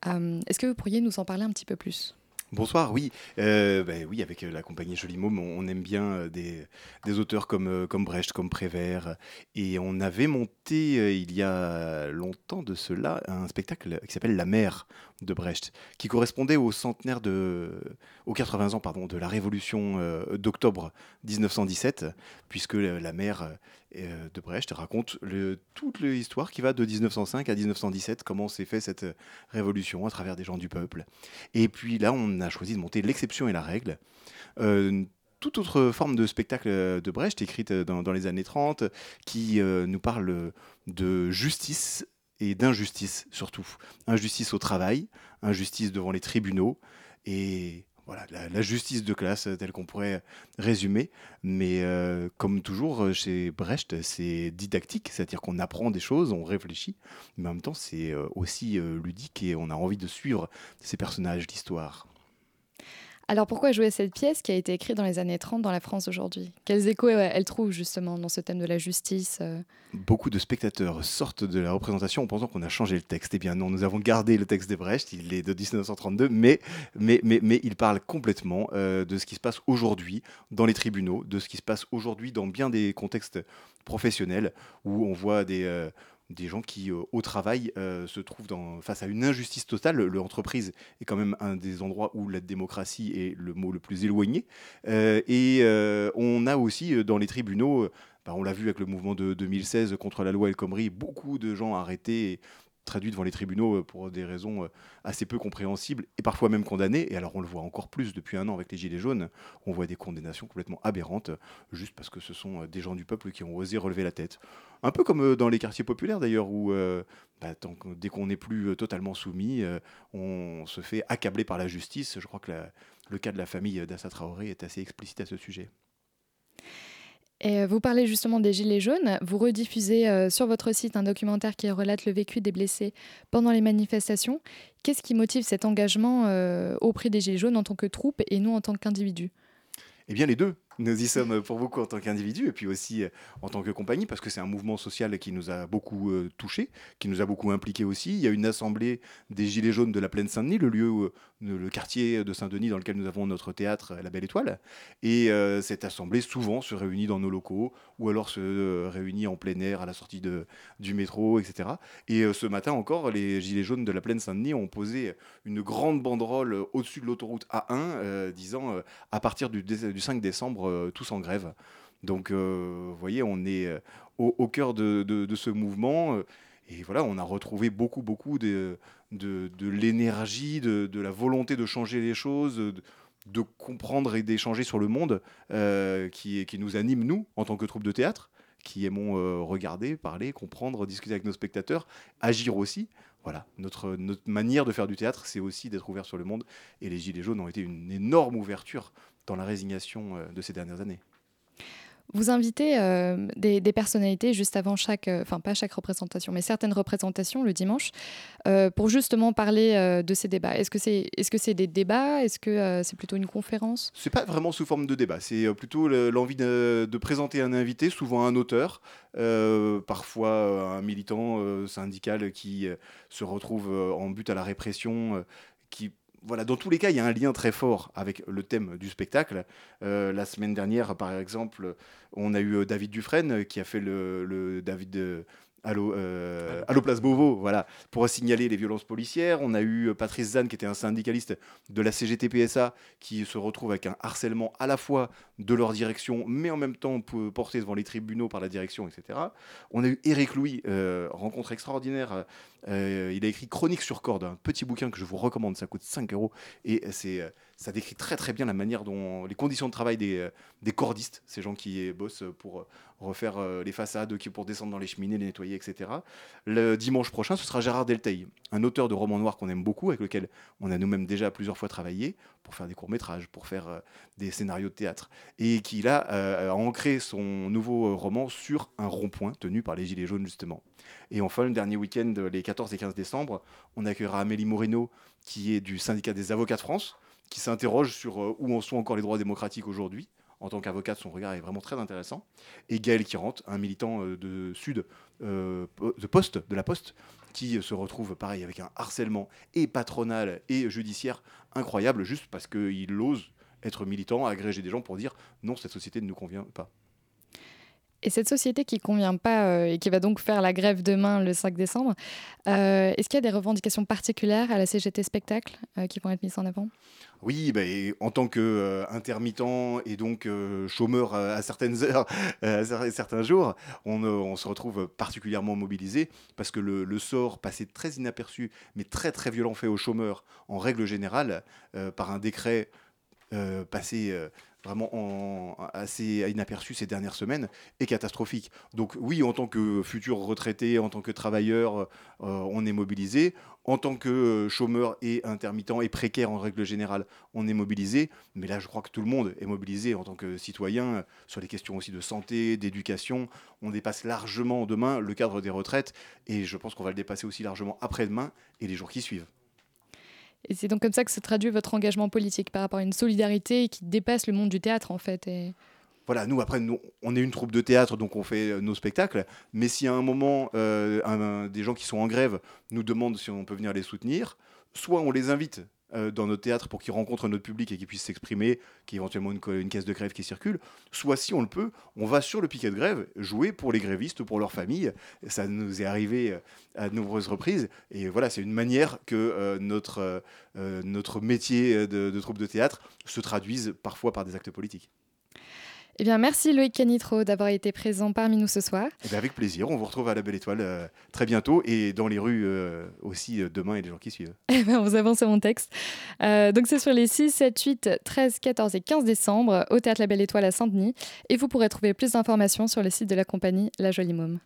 Euh, Est-ce que vous pourriez nous en parler un petit peu plus? Bonsoir, oui. Euh, ben oui, avec euh, la compagnie Joli on, aime bien euh, des, auteurs comme, Brecht, comme Prévert. Et on avait monté, il y a longtemps de cela, un spectacle qui s'appelle La mer de Brecht, qui correspondait au centenaire de. aux 80 ans, pardon, de la Révolution d'octobre 1917, puisque la mer de Brecht raconte toute l'histoire qui va de 1905 à 1917, comment s'est fait cette euh, révolution à travers des gens du peuple. Et puis là, on a choisi de monter l'exception et la règle. Euh, toute autre forme de spectacle euh, de Brecht, écrite euh, dans, les années 30, qui euh, nous parle de justice et d'injustice surtout. Injustice au travail, injustice devant les tribunaux, et voilà, la, justice de classe euh, telle qu'on pourrait résumer. Mais euh, comme toujours euh, chez Brecht, c'est didactique, c'est-à-dire qu'on apprend des choses, on réfléchit, mais en même temps c'est euh, aussi euh, ludique et on a envie de suivre ces personnages, l'histoire. Alors pourquoi jouer cette pièce qui a été écrite dans les années 30 dans la France aujourd'hui? Quels échos elle trouve justement dans ce thème de la justice euh? Beaucoup de spectateurs sortent de la représentation en pensant qu'on a changé le texte. Eh bien non, nous avons gardé le texte de Brecht, il est de 1932, mais, mais, mais, mais il parle complètement euh, de ce qui se passe aujourd'hui dans les tribunaux, de ce qui se passe aujourd'hui dans bien des contextes professionnels où on voit des... euh, des gens qui, euh, au travail, euh, se trouvent face à une injustice totale. L'entreprise est quand même un des endroits où la démocratie est le mot le plus éloigné. Euh, et on a aussi dans les tribunaux, bah, on l'a vu avec le mouvement de 2016 contre la loi El Khomri, beaucoup de gens arrêtés et traduits devant les tribunaux euh, pour des raisons euh, assez peu compréhensibles et parfois même condamnés. Et alors on le voit encore plus depuis un an avec les Gilets jaunes. On voit des condamnations complètement aberrantes euh, juste parce que ce sont des gens du peuple qui ont osé relever la tête. Un peu comme dans les quartiers populaires d'ailleurs, où bah, dès qu'on n'est plus totalement soumis, on se fait accabler par la justice. Je crois que le cas de la famille d'Assa Traoré est assez explicite à ce sujet. Euh, vous parlez justement des Gilets jaunes. Vous rediffusez euh, sur votre site un documentaire qui relate le vécu des blessés pendant les manifestations. Qu'est-ce qui motive cet engagement euh, auprès des Gilets jaunes en tant que troupe et nous en tant qu'individus? Eh bien les deux. Nous y sommes pour beaucoup en tant qu'individus et puis aussi euh, en tant que compagnie parce que c'est un mouvement social qui nous a beaucoup euh, touchés, qui nous a beaucoup impliqués aussi. Il y a une assemblée des Gilets jaunes de la Plaine Saint-Denis, le lieu, euh, le quartier de Saint-Denis dans lequel nous avons notre théâtre La Belle Étoile. Et euh, cette assemblée souvent se réunit dans nos locaux ou alors se réunit en plein air à la sortie de, du métro, etc. Et ce matin encore, les Gilets jaunes de la Plaine Saint-Denis ont posé une grande banderole au-dessus de l'autoroute A1 euh, disant à partir du 5 décembre, euh, tous en grève. Donc, euh, vous voyez, on est euh, au, cœur de, ce mouvement. Et voilà, on a retrouvé beaucoup, beaucoup de, l'énergie, de, la volonté de changer les choses, de, comprendre et d'échanger sur le monde qui, nous anime, nous, en tant que troupe de théâtre, qui aimons regarder, parler, comprendre, discuter avec nos spectateurs, agir aussi. Voilà, notre manière de faire du théâtre, c'est aussi d'être ouvert sur le monde. Et les Gilets jaunes ont été une énorme ouverture dans la résignation euh, de ces dernières années. Vous invitez euh, des, des personnalités juste avant chaque, euh, enfin pas chaque représentation, mais certaines représentations le dimanche, euh, pour justement parler euh, de ces débats. Est-ce que c'est est -ce c'est des débats? Est-ce que euh, c'est plutôt une conférence? C'est pas vraiment sous forme de débat, c'est plutôt le- l'envie de, de présenter un invité, souvent un auteur, euh, parfois un militant euh, syndical qui euh, se retrouve en but à la répression, euh, qui voilà, dans tous les cas, il y a un lien très fort avec le thème du spectacle. Euh, la semaine dernière, par exemple, on a eu euh, David Dufresne euh, qui a fait le, le David Allo, euh, Allo Place Beauvau, voilà, pour signaler les violences policières. On a eu euh, Patrice Zahn, qui était un syndicaliste de la CGT-PSA, qui se retrouve avec un harcèlement à la fois de leur direction, mais en même temps porté devant les tribunaux par la direction, etc. On a eu Eric Louis, euh, rencontre extraordinaire. Euh, il a écrit Chronique sur corde, un petit bouquin que je vous recommande, ça coûte 5 euros. Et c'est, ça décrit très très bien la manière dont les conditions de travail des, euh, cordistes, ces gens qui bossent pour euh, refaire euh, les façades, pour descendre dans les cheminées, les nettoyer, etc. Le dimanche prochain, ce sera Gérard Delteil, un auteur de romans noirs qu'on aime beaucoup, avec lequel on a nous-mêmes déjà plusieurs fois travaillé pour faire des courts-métrages, pour faire des scénarios de théâtre, et qui là a ancré son nouveau roman sur un rond-point tenu par les Gilets jaunes justement. Et enfin, le dernier week-end, les 14 et 15 décembre, on accueillera Amélie Moreno, qui est du syndicat des avocats de France, qui s'interroge sur euh, où en sont encore les droits démocratiques aujourd'hui. En tant qu'avocate, son regard est vraiment très intéressant. Et Gaël Kirant, un militant euh, de Sud, euh, de de la Poste, qui euh, se retrouve pareil avec un harcèlement et patronal et judiciaire incroyable, juste parce qu'il ose être militant, agréger des gens pour dire non, cette société ne nous convient pas. Et cette société qui ne convient pas et qui va donc faire la grève demain, le 5 décembre, est-ce qu'il y a des revendications particulières à la CGT Spectacle qui vont être mises en avant? Oui, bah, en tant qu'intermittent et donc euh, chômeur à, à certaines *laughs* heures, euh, à cer- certains jours, on, euh, se retrouve particulièrement mobilisé parce que le, le sort passé très inaperçu, mais très très violent fait aux chômeurs en règle générale euh, par un décret euh, passé euh, vraiment en, assez inaperçu ces dernières semaines est catastrophique. Donc oui, en tant que futur retraité, en tant que travailleur, euh, on est mobilisé. En tant que chômeur et intermittent et précaire en règle générale, on est mobilisé. Mais là, je crois que tout le monde est mobilisé en tant que citoyen sur les questions aussi de santé, d'éducation. On dépasse largement demain le cadre des retraites et je pense qu'on va le dépasser aussi largement après-demain et les jours qui suivent. Et c'est donc comme ça que se traduit votre engagement politique par rapport à une solidarité qui dépasse le monde du théâtre en fait. Voilà, nous après, nous, on est une troupe de théâtre, donc on fait euh, nos spectacles. Mais si à un moment, euh, des gens qui sont en grève nous demandent si on peut venir les soutenir, soit on les invite euh, dans notre théâtre pour qu'ils rencontrent notre public et qu'ils puissent s'exprimer, qu'il y ait éventuellement une, une caisse de grève qui circule, soit si on le peut, on va sur le piquet de grève jouer pour les grévistes, pour leurs familles. Ça nous est arrivé euh, à de nombreuses reprises. Et voilà, c'est une manière que euh, notre, notre métier de, de troupe de théâtre se traduise parfois par des actes politiques. Eh bien, merci Loïc Canitro d'avoir été présent parmi nous ce soir. Eh bien, avec plaisir, on vous retrouve à la Belle Étoile euh, très bientôt et dans les rues euh, aussi euh, demain et les jours qui suivent. *laughs* Eh on avance sur mon texte. Euh, donc, c'est sur les 6, 7, 8, 13, 14 et 15 décembre au Théâtre La Belle Étoile à Saint-Denis. Et vous pourrez trouver plus d'informations sur le site de la compagnie La Jolie Môme.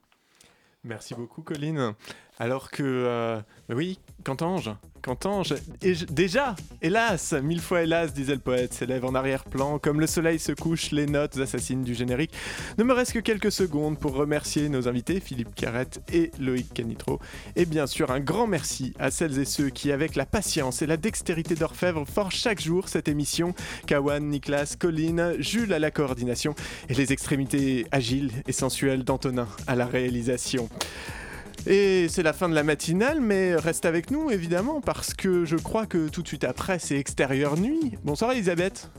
Merci beaucoup, Colline. Alors que, euh, mais oui, Cantange, Cantange, et je- déjà, hélas, mille fois hélas, disait le poète, s'élève en arrière-plan, comme le soleil se couche, les notes assassines du générique. Ne me reste que quelques secondes pour remercier nos invités, Philippe Carrette et Loïc Canitro. Et bien sûr, un grand merci à celles et ceux qui, avec la patience et la dextérité d'orfèvre, forgent chaque jour cette émission. Kawan, Niklas, Colline, Jules à la coordination et les extrémités agiles et sensuelles d'Antonin à la réalisation. Et c'est la fin de la matinale, mais reste avec nous évidemment parce que je crois que tout de suite après c'est extérieur nuit. Bonsoir Elisabeth.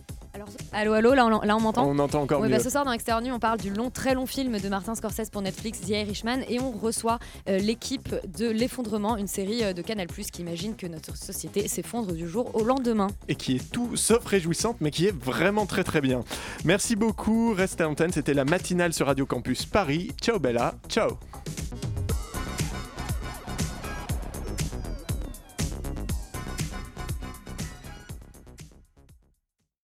Allô, allô, là on, là, on m'entend On entend encore Oui, mieux. bah, ce soir dans Extérieur Nuit, on parle du long, très long film de Martin Scorsese pour Netflix, The Irishman, et on reçoit euh, l'équipe de L'Effondrement, une série euh, de Canal+, qui imagine que notre société s'effondre du jour au lendemain. Et qui est tout sauf réjouissante, mais qui est vraiment très très bien. Merci beaucoup, reste à l'antenne, c'était la matinale sur Radio Campus Paris. Ciao Bella, ciao